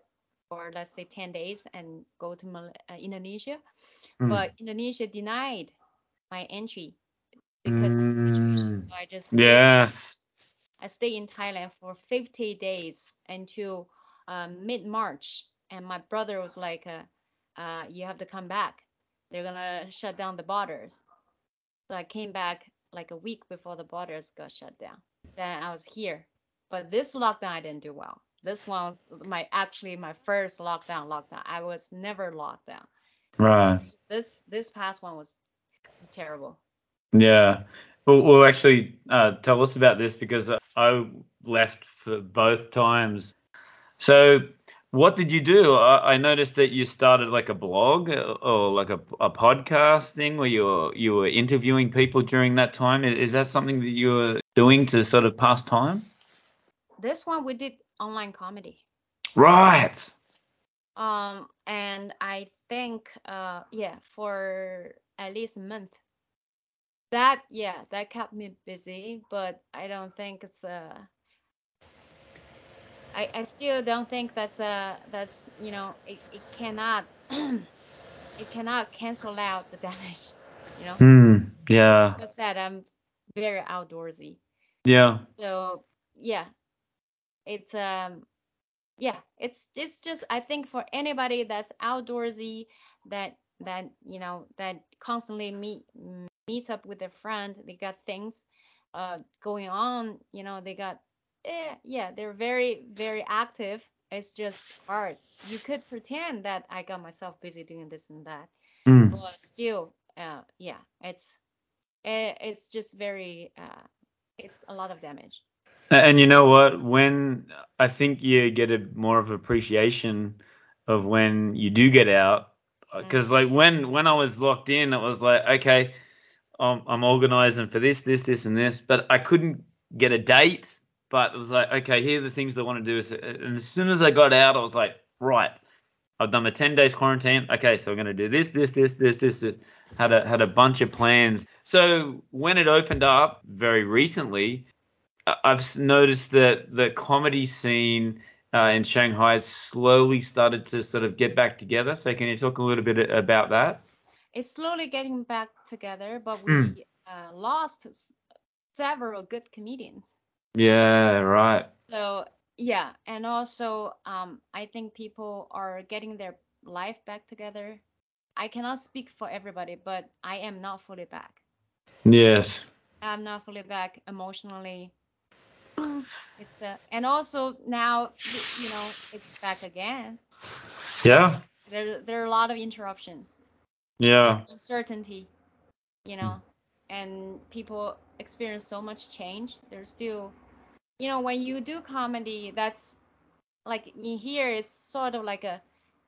for let's say 10 days and go to Mal- uh, Indonesia, Mm. but Indonesia denied my entry because of the situation. Mm. So I just stayed Yes. I stayed in Thailand for 50 days until um, mid March, and my brother was like, uh, uh, "You have to come back. They're gonna shut down the borders." So I came back like a week before the borders got shut down. Then I was here, but this lockdown I didn't do well. This one's my actually my first lockdown. Lockdown. I was never locked down. Right. This this past one was, was terrible. Yeah. Well, well actually, uh, tell us about this because I left for both times. So, what did you do? I, I noticed that you started like a blog uh, or like a, a podcast thing where you were, you were interviewing people during that time. Is that something that you were doing to sort of pass time? This one we did online comedy. Right. Um, and I think, uh, yeah, for at least a month. That, yeah, that kept me busy, but I don't think it's uh I, I still don't think that's uh that's you know it, it cannot <clears throat> it cannot cancel out the damage, <laughs> you know. Hmm. Yeah. Like I said, I'm very outdoorsy. Yeah. So yeah, it's um yeah, it's it's just I think for anybody that's outdoorsy that that you know that constantly meet meets up with their friend, they got things uh going on, you know, they got eh, yeah, they're very very active. It's just hard. You could pretend that I got myself busy doing this and that, Hmm. but still, uh, yeah, it's eh, it's just very uh, it's a lot of damage. And you know what? When I think you get a more of appreciation of when you do get out, uh, mm. because like when when I was locked in, it was like okay, I'm I'm organizing for this, this, this, and this, but I couldn't get a date. But it was like okay, here are the things I want to do. And as soon as I got out, I was like right, I've done my 10 days quarantine. Okay, so I'm gonna do this, this, this, this, this. this. Had a had a bunch of plans. So when it opened up very recently, I've noticed that the comedy scene uh, in Shanghai has slowly started to sort of get back together. So can you talk a little bit about that? It's slowly getting back together, but we Mm. uh, lost several good comedians. Yeah, right. So yeah, and also um, I think people are getting their life back together. I cannot speak for everybody, but I am not fully back. Yes. I'm not fully back emotionally. <sighs> It's uh, and also now you know it's back again. Yeah. There there are a lot of interruptions. Yeah. uncertainty, you know, and people experience so much change. There's still, you know, when you do comedy, that's like in here, it's sort of like a,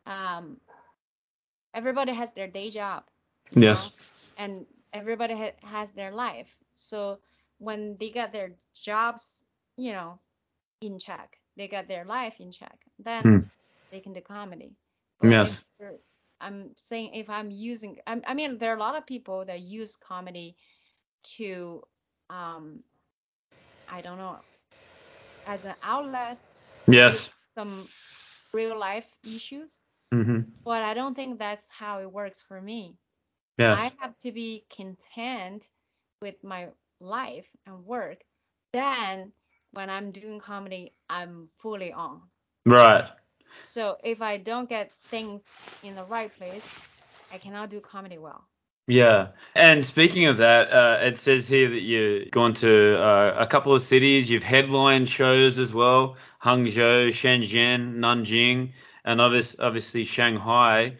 um, everybody has their day job, Yes. know, and everybody ha- has their life. So when they got their jobs, you know, in check, they got their life in check, then Hmm. they can do comedy. But Yes. I'm saying if I'm using, I, I mean, there are a lot of people that use comedy to, um, I don't know, as an outlet Yes. some real life issues, Mm-hmm. but I don't think that's how it works for me. Yes. I have to be content with my life and work. Then when I'm doing comedy, I'm fully on. Right. So if I don't get things in the right place, I cannot do comedy well. Yeah. And speaking of that, uh, it says here that you've gone to uh, a couple of cities. You've headlined shows as well Hangzhou, Shenzhen, Nanjing, and obviously, obviously Shanghai.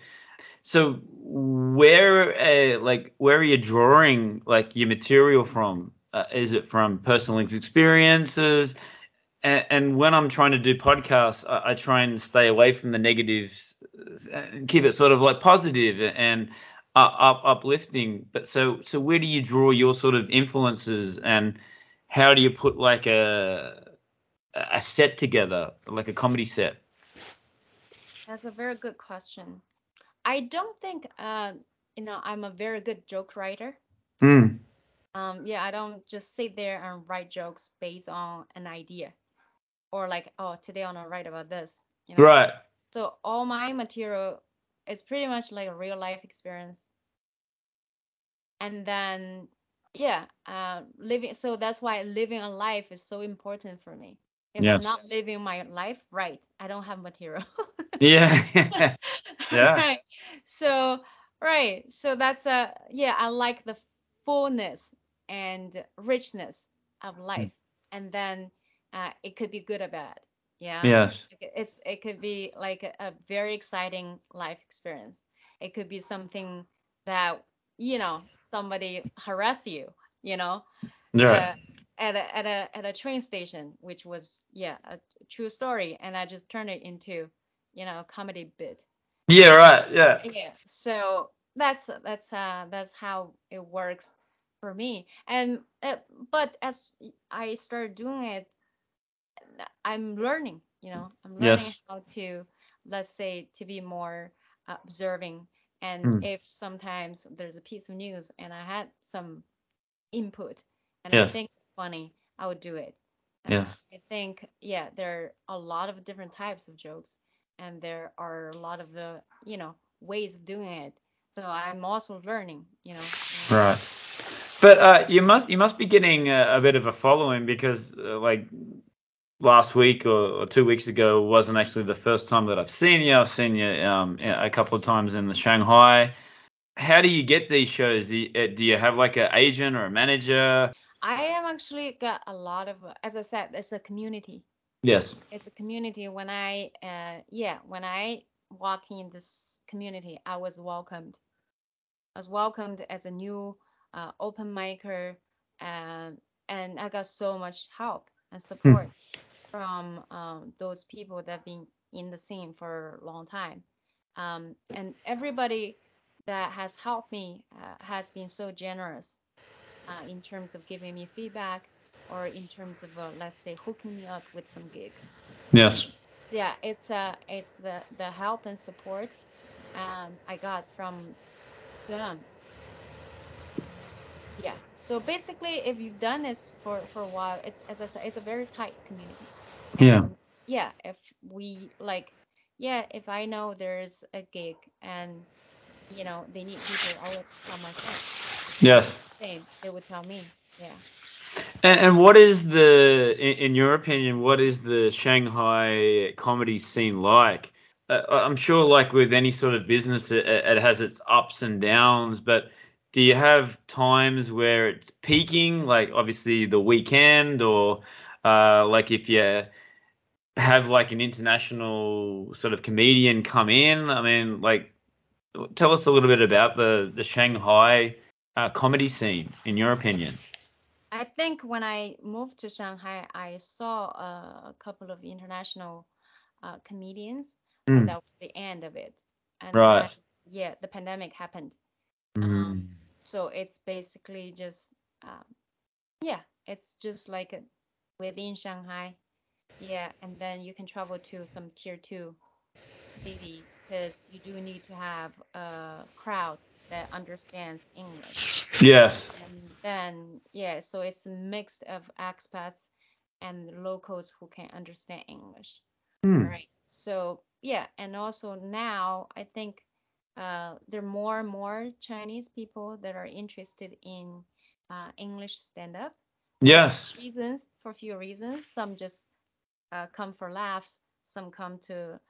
So where, uh, like, where are you drawing like your material from? Uh, is it from personal experiences? And, and, when I'm trying to do podcasts, I, I, try and stay away from the negatives and keep it sort of like positive and up, uplifting. But so so where do you draw your sort of influences and how do you put like a a set together, like a comedy set? That's a very good question. I don't think uh, you know I'm a very good joke writer. Hmm. Um, yeah, I don't just sit there and write jokes based on an idea, or like, oh, today I'm gonna write about this. You know? Right. So all my material is pretty much like a real life experience. And then, yeah, uh, living. So that's why living a life is so important for me. If yes. I'm not living my life right, I don't have material. <laughs> yeah. <laughs> yeah. <laughs> Right. So, right. So that's a, yeah, I like the fullness and richness of life. Mm. And then uh, it could be good or bad. Yeah. Yes. It's it could be like a, a very exciting life experience. It could be something that you know somebody harass you, you know, right. Uh, at a at a at a train station, which was yeah a true story, and I just turned it into you know a comedy bit. Yeah. Right. Yeah. Yeah. So that's that's uh that's how it works for me. And uh, but as I started doing it, I'm learning. You know, I'm learning yes. how to let's say to be more uh, observing and mm. if sometimes there's a piece of news and I had some input and yes. I think it's funny, I would do it. yes. I think yeah, there are a lot of different types of jokes and there are a lot of the you know ways of doing it. So I'm also learning, you know. Right. But uh, you must you must be getting a, a bit of a following because uh, like last week or, or, two weeks ago wasn't actually the first time that I've seen you. I've seen you um, a couple of times in the Shanghai. How do you get these shows? Do you, uh, do you have like an agent or a manager? I am actually got a lot of, as I said, it's a community. Yes. It's a community. When I, uh, yeah, when I walked in this community, I was welcomed. I was welcomed as a new uh, open micer, uh, and I got so much help and hmm. support. Hmm from um, those people that have been in the scene for a long time. Um, and everybody that has helped me uh, has been so generous uh, in terms of giving me feedback or in terms of, uh, let's say, hooking me up with some gigs. Yes. Yeah, it's uh, it's the, the help and support um, I got from them. So basically, if you've done this for, for a while, it's as I said, it's a very tight community. Yeah. And yeah, if we like, yeah, if I know there's a gig and you know they need people, I would tell my friends. Yes. Same, they would tell me. Yeah. And, and what is the, in, in, your opinion, what is the Shanghai comedy scene like? Uh, I'm sure, like with any sort of business, it, it has its ups and downs, but do you have times where it's peaking, like obviously the weekend, or uh, like if you have like an international sort of comedian come in? I mean, like, tell us a little bit about the the Shanghai uh, comedy scene, in your opinion. I think when I moved to Shanghai, I saw a couple of international uh, comedians, mm. and that was the end of it. And right. Yeah, the pandemic happened. Mm. Um, so it's basically just, um, yeah, it's just like a, within Shanghai, yeah, and then you can travel to some tier two cities because you do need to have a crowd that understands English. Yes. And then yeah, so it's a mix of expats and locals who can understand English. Hmm. Right. So yeah, and also now I think uh, there are more and more Chinese people that are interested in uh, English stand-up. Yes. For reasons for a few reasons. Some just uh, come for laughs, some come to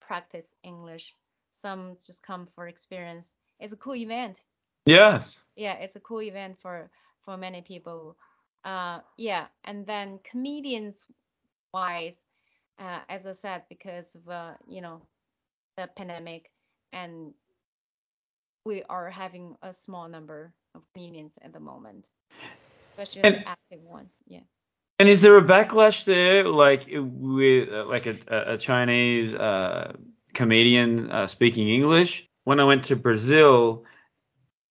practice English, some just come for experience. It's a cool event. Yes. Yeah, it's a cool event for for many people. Uh, yeah, and then comedians wise, uh, as I said, because of uh, you know the pandemic and we are having a small number of comedians at the moment, especially And- active ones. Yeah. And is there a backlash there, like with uh, like a, a Chinese uh, comedian uh, speaking English? When I went to Brazil,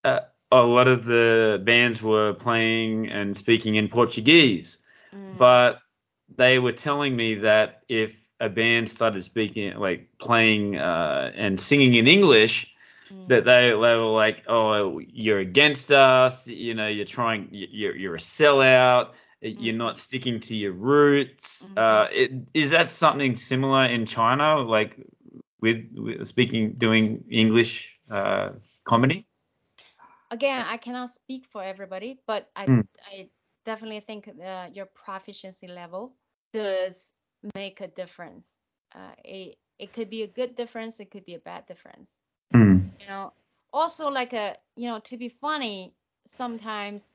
uh, a lot of the bands were playing and speaking in Portuguese, Mm. but they were telling me that if a band started speaking, like playing uh, and singing in English. That they, they were like, oh, you're against us, you know, you're trying, you're, you're a sellout, you're not sticking to your roots. Mhm. Uh, it, is that something similar in China, like with, with speaking, doing English uh, comedy? Again, I cannot speak for everybody, but I Mm. I definitely think uh, your proficiency level does make a difference. Uh, it it could be a good difference, it could be a bad difference. You know also like a you know to be funny sometimes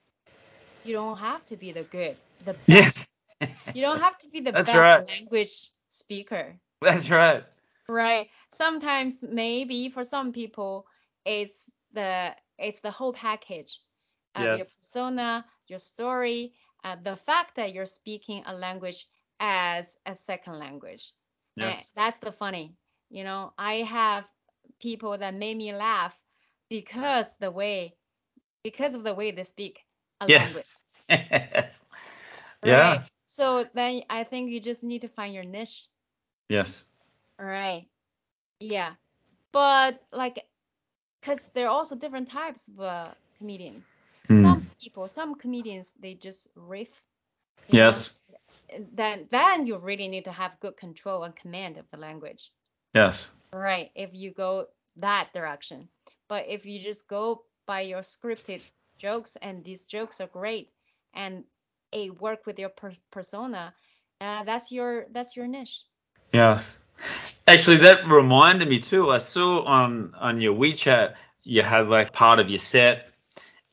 you don't have to be the good the <laughs> best Yes. you don't have to be the best right. language speaker That's right. right sometimes maybe for some people it's the it's the whole package uh, your persona your story uh, the fact that you're speaking a language as a second language Yes. that's the funny. You know, I have people that made me laugh because the way because of the way they speak a language. Yes. <laughs> yes. Right. Yeah. So then I think you just need to find your niche. Yes. Right. Yeah. But like because there are also different types of uh, comedians. Mm. Some people, some comedians, they just riff. you know, Yes. Then then you really need to have good control and command of the language. Yes. Right, if you go that direction. But if you just go by your scripted jokes and these jokes are great and a work with your per- persona, uh, that's your that's your niche. Yes. Actually, that reminded me too. I saw on on your WeChat you had like part of your set,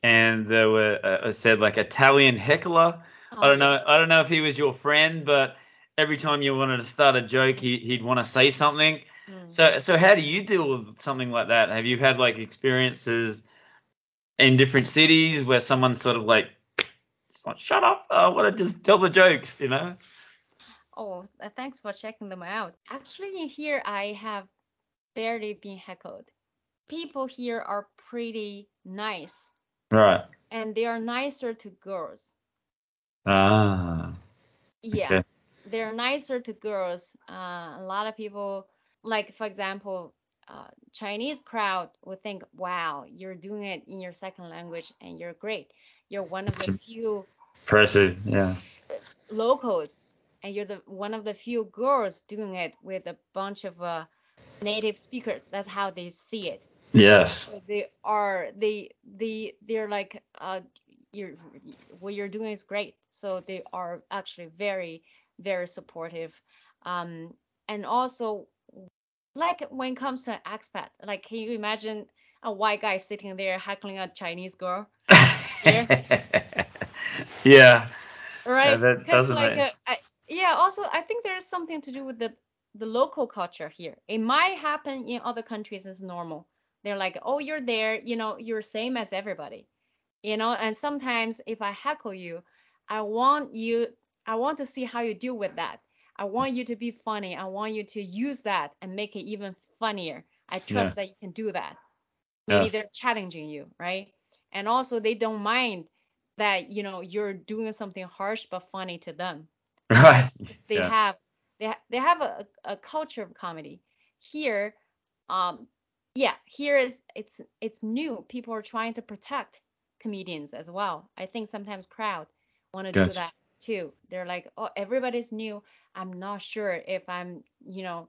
and there were uh, it said like Italian heckler. I don't know. I don't know if he was your friend, but every time you wanted to start a joke, he, he'd want to say something. Mm. So so how do you deal with something like that? Have you had like experiences in different cities where someone's sort of like, shut up, I want to just tell the jokes, you know? Oh, uh, thanks for checking them out. Actually, here I have barely been heckled. People here are pretty nice, Right. and they are nicer to girls. Ah. Yeah. Okay. they're nicer to girls. Uh, a lot of people, like for example, uh, Chinese crowd would think, "Wow, you're doing it in your second language, and you're great. You're one of the It's few Impressive. Yeah. locals, and you're the one of the few girls doing it with a bunch of uh, native speakers. That's how they see it. Yes. So they are they they they're like, uh, you're what you're doing is great. So they are actually very very supportive. Um, and also like when it comes to an expat, like can you imagine a white guy sitting there heckling a Chinese girl, yeah. <laughs> right? that Because doesn't like make- uh, I, yeah, also I think there is something to do with the the local culture here. It might happen in other countries as normal. They're like, oh, you're there, you know, you're same as everybody, you know. And sometimes if I heckle you, I want you, I want to see how you deal with that. I want you to be funny. I want you to use that and make it even funnier. I trust Yes. that you can do that. Maybe Yes. they're challenging you, right? And also they don't mind that, you know, you're doing something harsh but funny to them <laughs> Right. they Yes. have they, ha- they have a, a culture of comedy here um yeah here is it's it's new people are trying to protect comedians as well i think sometimes crowd want to do that too they're like oh everybody's new i'm not sure if i'm you know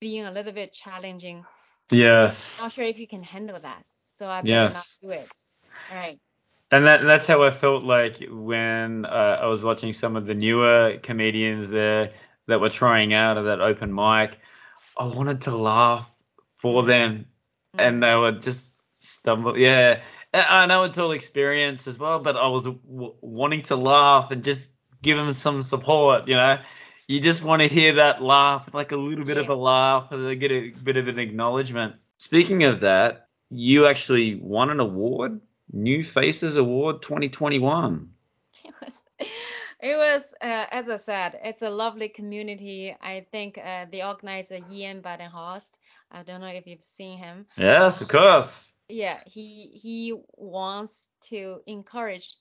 being a little bit challenging Yes. I'm not sure if you can handle that so i better Yes. not do it all right And that that's how I felt like when uh, I was watching some of the newer comedians there that were trying out at that open mic. I wanted to laugh for them, and they were just stumble. Yeah, I know it's all experience as well, but I was w- wanting to laugh and just give them some support. You know, you just want to hear that laugh, like a little bit of a laugh, and get a bit of an acknowledgement. Speaking of that, you actually won an award, New Faces Award 2021. <laughs> it was it was uh, as I said, it's a lovely community. I think uh, the organizer Ian Badenhorst. I don't know if you've seen him. Yes, of course. Yeah, he he wants to encourage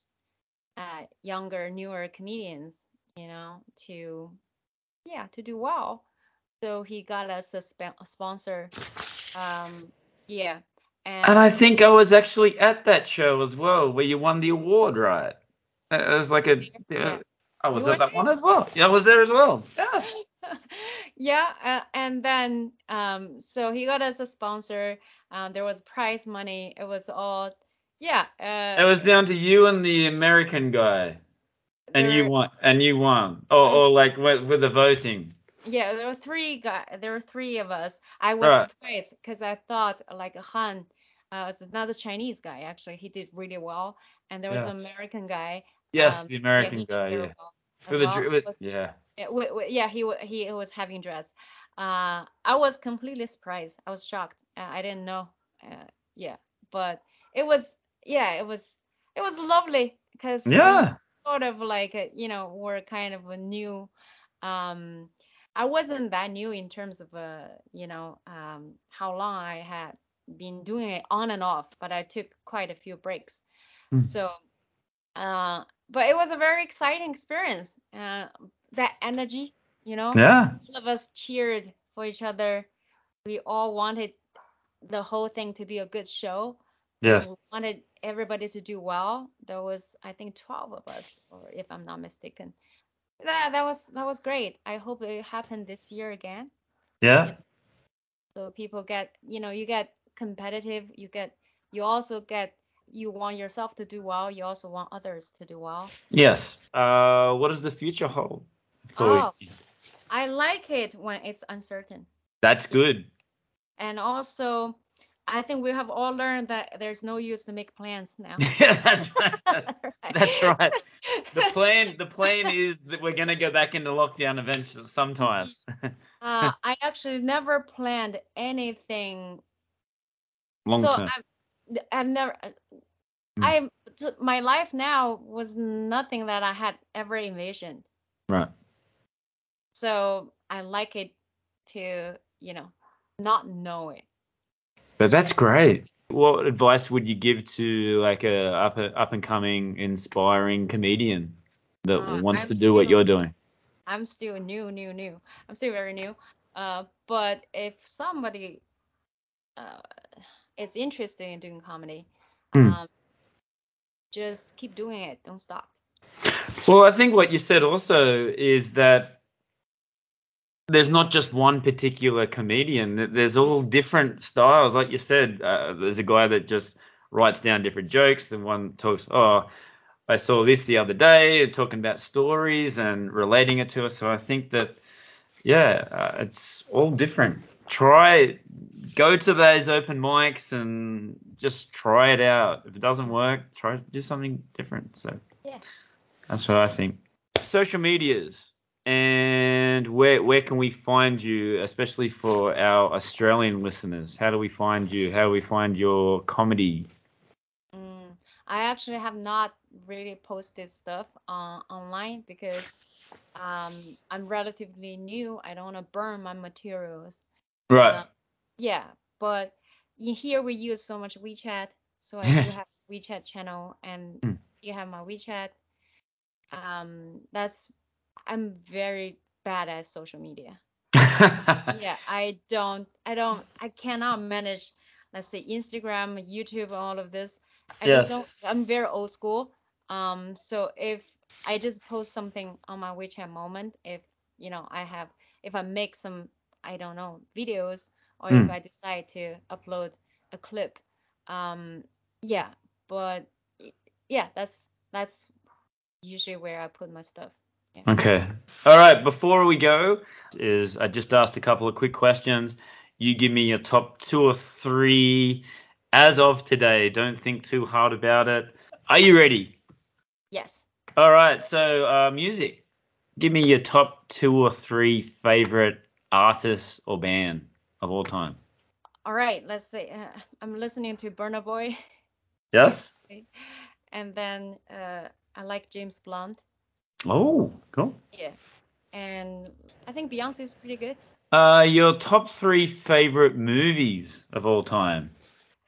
uh, younger, newer comedians, you know, to yeah to do well. So he got us a, sp- a sponsor. Um, yeah, and, And I think I was actually at that show as well, where you won the award, right? It was like a. Yeah. I was You at that one as well. Yeah, I was there as well. Yes. <laughs> yeah, uh, and then um, so he got us a sponsor. Um, there was prize money. It was all yeah. Uh, It was down to you and the American guy, and you won. And you won. Or, or like with, with the voting. Yeah, there were three guys. There were three of us. I was Right. surprised because I thought like Han, uh, was another Chinese guy actually. He did really well, and there was an American guy. Yes, um, the American did guy. Yeah. For the well. was- yeah. Yeah, yeah, he he was having dress. Uh, I was completely surprised. I was shocked. Uh, I didn't know. Uh, yeah, but it was yeah, it was it was lovely because Yeah. Sort of like you know were kind of a new. Um, I wasn't that new in terms of uh you know um how long I had been doing it on and off, but I took quite a few breaks. Hmm. So, uh, but it was a very exciting experience. Uh, that energy, you know, Yeah. all of us cheered for each other. We all wanted the whole thing to be a good show. Yes. We wanted everybody to do well. There was, I think, 12 of us, or if I'm not mistaken. That that was that was great. I hope it happened this year again. Yeah. So people get, you know, you get competitive. You get, you also get, you want yourself to do well. You also want others to do well. Yes. Uh, what does the future hold? for Oh. you? I like it when it's uncertain. That's good. And also, I think we have all learned that there's no use to make plans now. <laughs> yeah, that's right. <laughs> Right. That's right. The <laughs> plan, the plan is that we're gonna go back into lockdown eventually sometime. Uh, I actually never planned anything. Long so term. I'm, I've never. Hmm. I'm my life now was nothing that I had ever envisioned. Right. So I like it to, you know, not know it. But that's great. What advice would you give to like a up up and coming inspiring comedian that Uh, wants I'm to do what you're doing? I'm still new, new, new. I'm still very new. Uh, but if somebody uh, is interested in doing comedy, Hmm. um, just keep doing it. Don't stop. Well, I think what you said also is that there's not just one particular comedian. There's all different styles. Like you said, uh, there's a guy that just writes down different jokes, and one talks, oh, I saw this the other day, talking about stories and relating it to us. So I think that, yeah, uh, it's all different. Try, go to those open mics and just try it out. If it doesn't work, try to do something different. So. Yeah. That's what I think. Social medias and where where can we find you, especially for our Australian listeners? How do we find you? How do we find your comedy? Mm, I actually have not really posted stuff uh, online because um, I'm relatively new. I don't want to burn my materials. Uh, yeah, but in here we use so much WeChat, so I do have WeChat channel, and Hmm. you have my WeChat. Um, that's I'm very bad at social media. <laughs> Yeah, I don't, I don't, I cannot manage, let's say Instagram, YouTube, all of this. I Yes. just don't. I'm very old school. Um, so if I just post something on my WeChat moment, if you know I have, if I make some, I don't know, videos, or if Hmm. I decide to upload a clip, um, yeah. But yeah, that's that's usually where I put my stuff. Okay. All right. Before we go, is I just asked a couple of quick questions. You give me your top two or three as of today. Don't think too hard about it. Are you ready? Yes. All right. So, uh, music. Give me your top two or three favorite artists or band of all time. All right. Let's see. Uh, I'm listening to Burna Boy, Yes. <laughs> and then uh, I like James Blunt. Oh, cool. Yeah. And I think Beyonce is pretty good. Uh, your top three favorite movies of all time.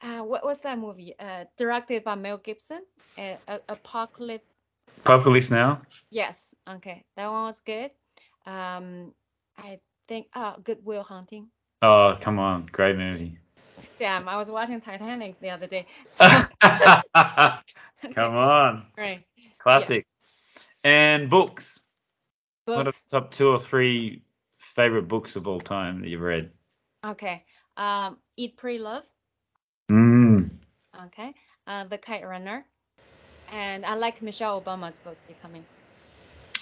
Uh, what was that movie? Uh, directed by Mel Gibson. Uh, Apocalypse. Apocalypse Now. Yes. Okay. That one was good. Um, I think. Oh, Good Will Hunting. Oh, come on, great movie. Damn, I was watching Titanic the other day. <laughs> So, <laughs> come on, right. classic. And books. What are Books. the top two or three favorite books of all time that you've read? Okay. Um, Eat, Pray, Love. Mm. Okay. Uh, The Kite Runner. And I like Michelle Obama's book, Becoming.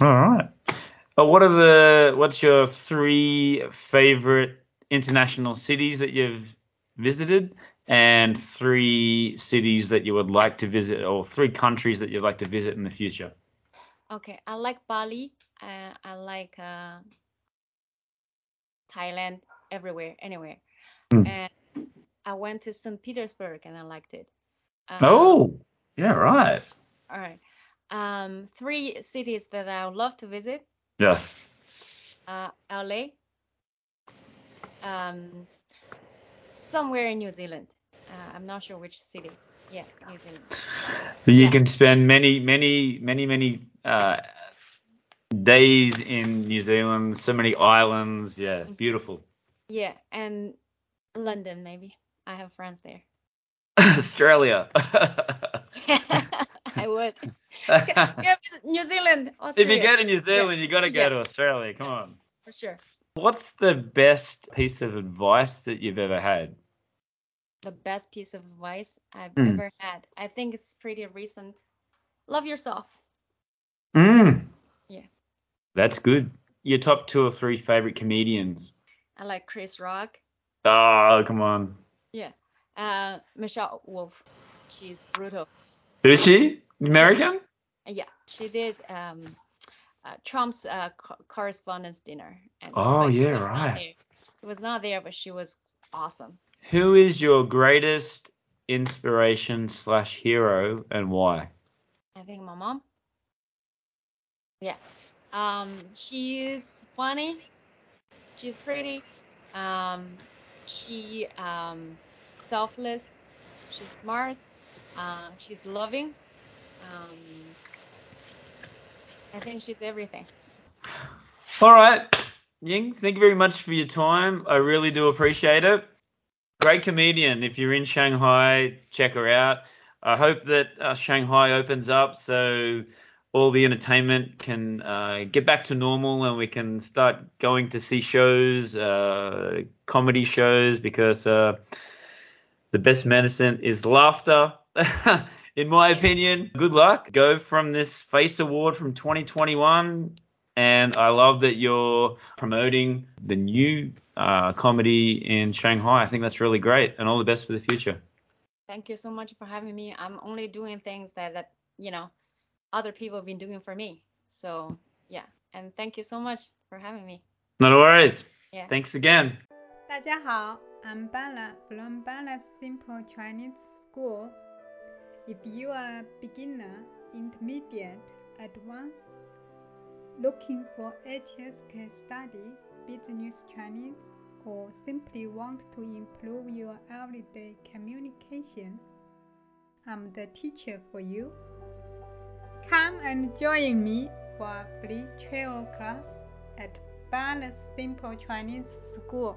All right. But what are the what's your three favorite international cities that you've visited and three cities that you would like to visit or three countries that you'd like to visit in the future? Okay. I like Bali. Uh, I like uh, Thailand, everywhere, anywhere. Hmm. And I went to St. Petersburg and I liked it. Um, Oh, yeah, right. All right. Um, three cities that I would love to visit. Yes. Uh, LA. Um, somewhere in New Zealand. Uh, I'm not sure which city. Yeah, New Zealand. You Yeah. can spend many, many, many, many uh, days in New Zealand. So many islands. Yeah, it's beautiful. Yeah, and London maybe. I have friends there. <laughs> Australia. <laughs> <laughs> I would. Yeah, New Zealand, Australia. if you go to New Zealand, you got to go Yeah. to Australia. Come on. for sure. What's the best piece of advice that you've ever had? The best piece of advice I've Mm. ever had. I think it's pretty recent. Love yourself. Mm. Yeah. That's good. Your top two or three favorite comedians? I like Chris Rock. Oh, come on. Yeah. Uh, Michelle Wolf. She's brutal. Is she? American? Yeah, she did um, uh, Trump's uh, co- correspondence dinner. And, Oh, yeah, right. She was not there, but she was awesome. Who is your greatest inspiration slash hero and why? I think my mom. Yeah. Um, she's funny. She's pretty. Um, she um, selfless. She's smart. Uh, she's loving. Um, I think she's everything. All right, Ying, thank you very much for your time. I really do appreciate it. Great comedian. If you're in Shanghai, check her out. I hope that uh, Shanghai opens up so all the entertainment can uh, get back to normal and we can start going to see shows, uh, comedy shows, because uh, the best medicine is laughter. <laughs> in my opinion, good luck. Go from this Face Award from 2021 and I love that you're promoting the new uh, comedy in Shanghai. I think that's really great, and all the best for the future. Thank you so much for having me. I'm only doing things that, that you know other people have been doing for me. So yeah, and thank you so much for having me. No worries. Yeah. Thanks again. 大家好，I'm Bala from Bala Simple Chinese School. If you are a beginner, intermediate, advanced, looking for HSK study, business Chinese, or simply want to improve your everyday communication, I'm the teacher for you. Come and join me for a free trial class at Bala Simple Chinese School.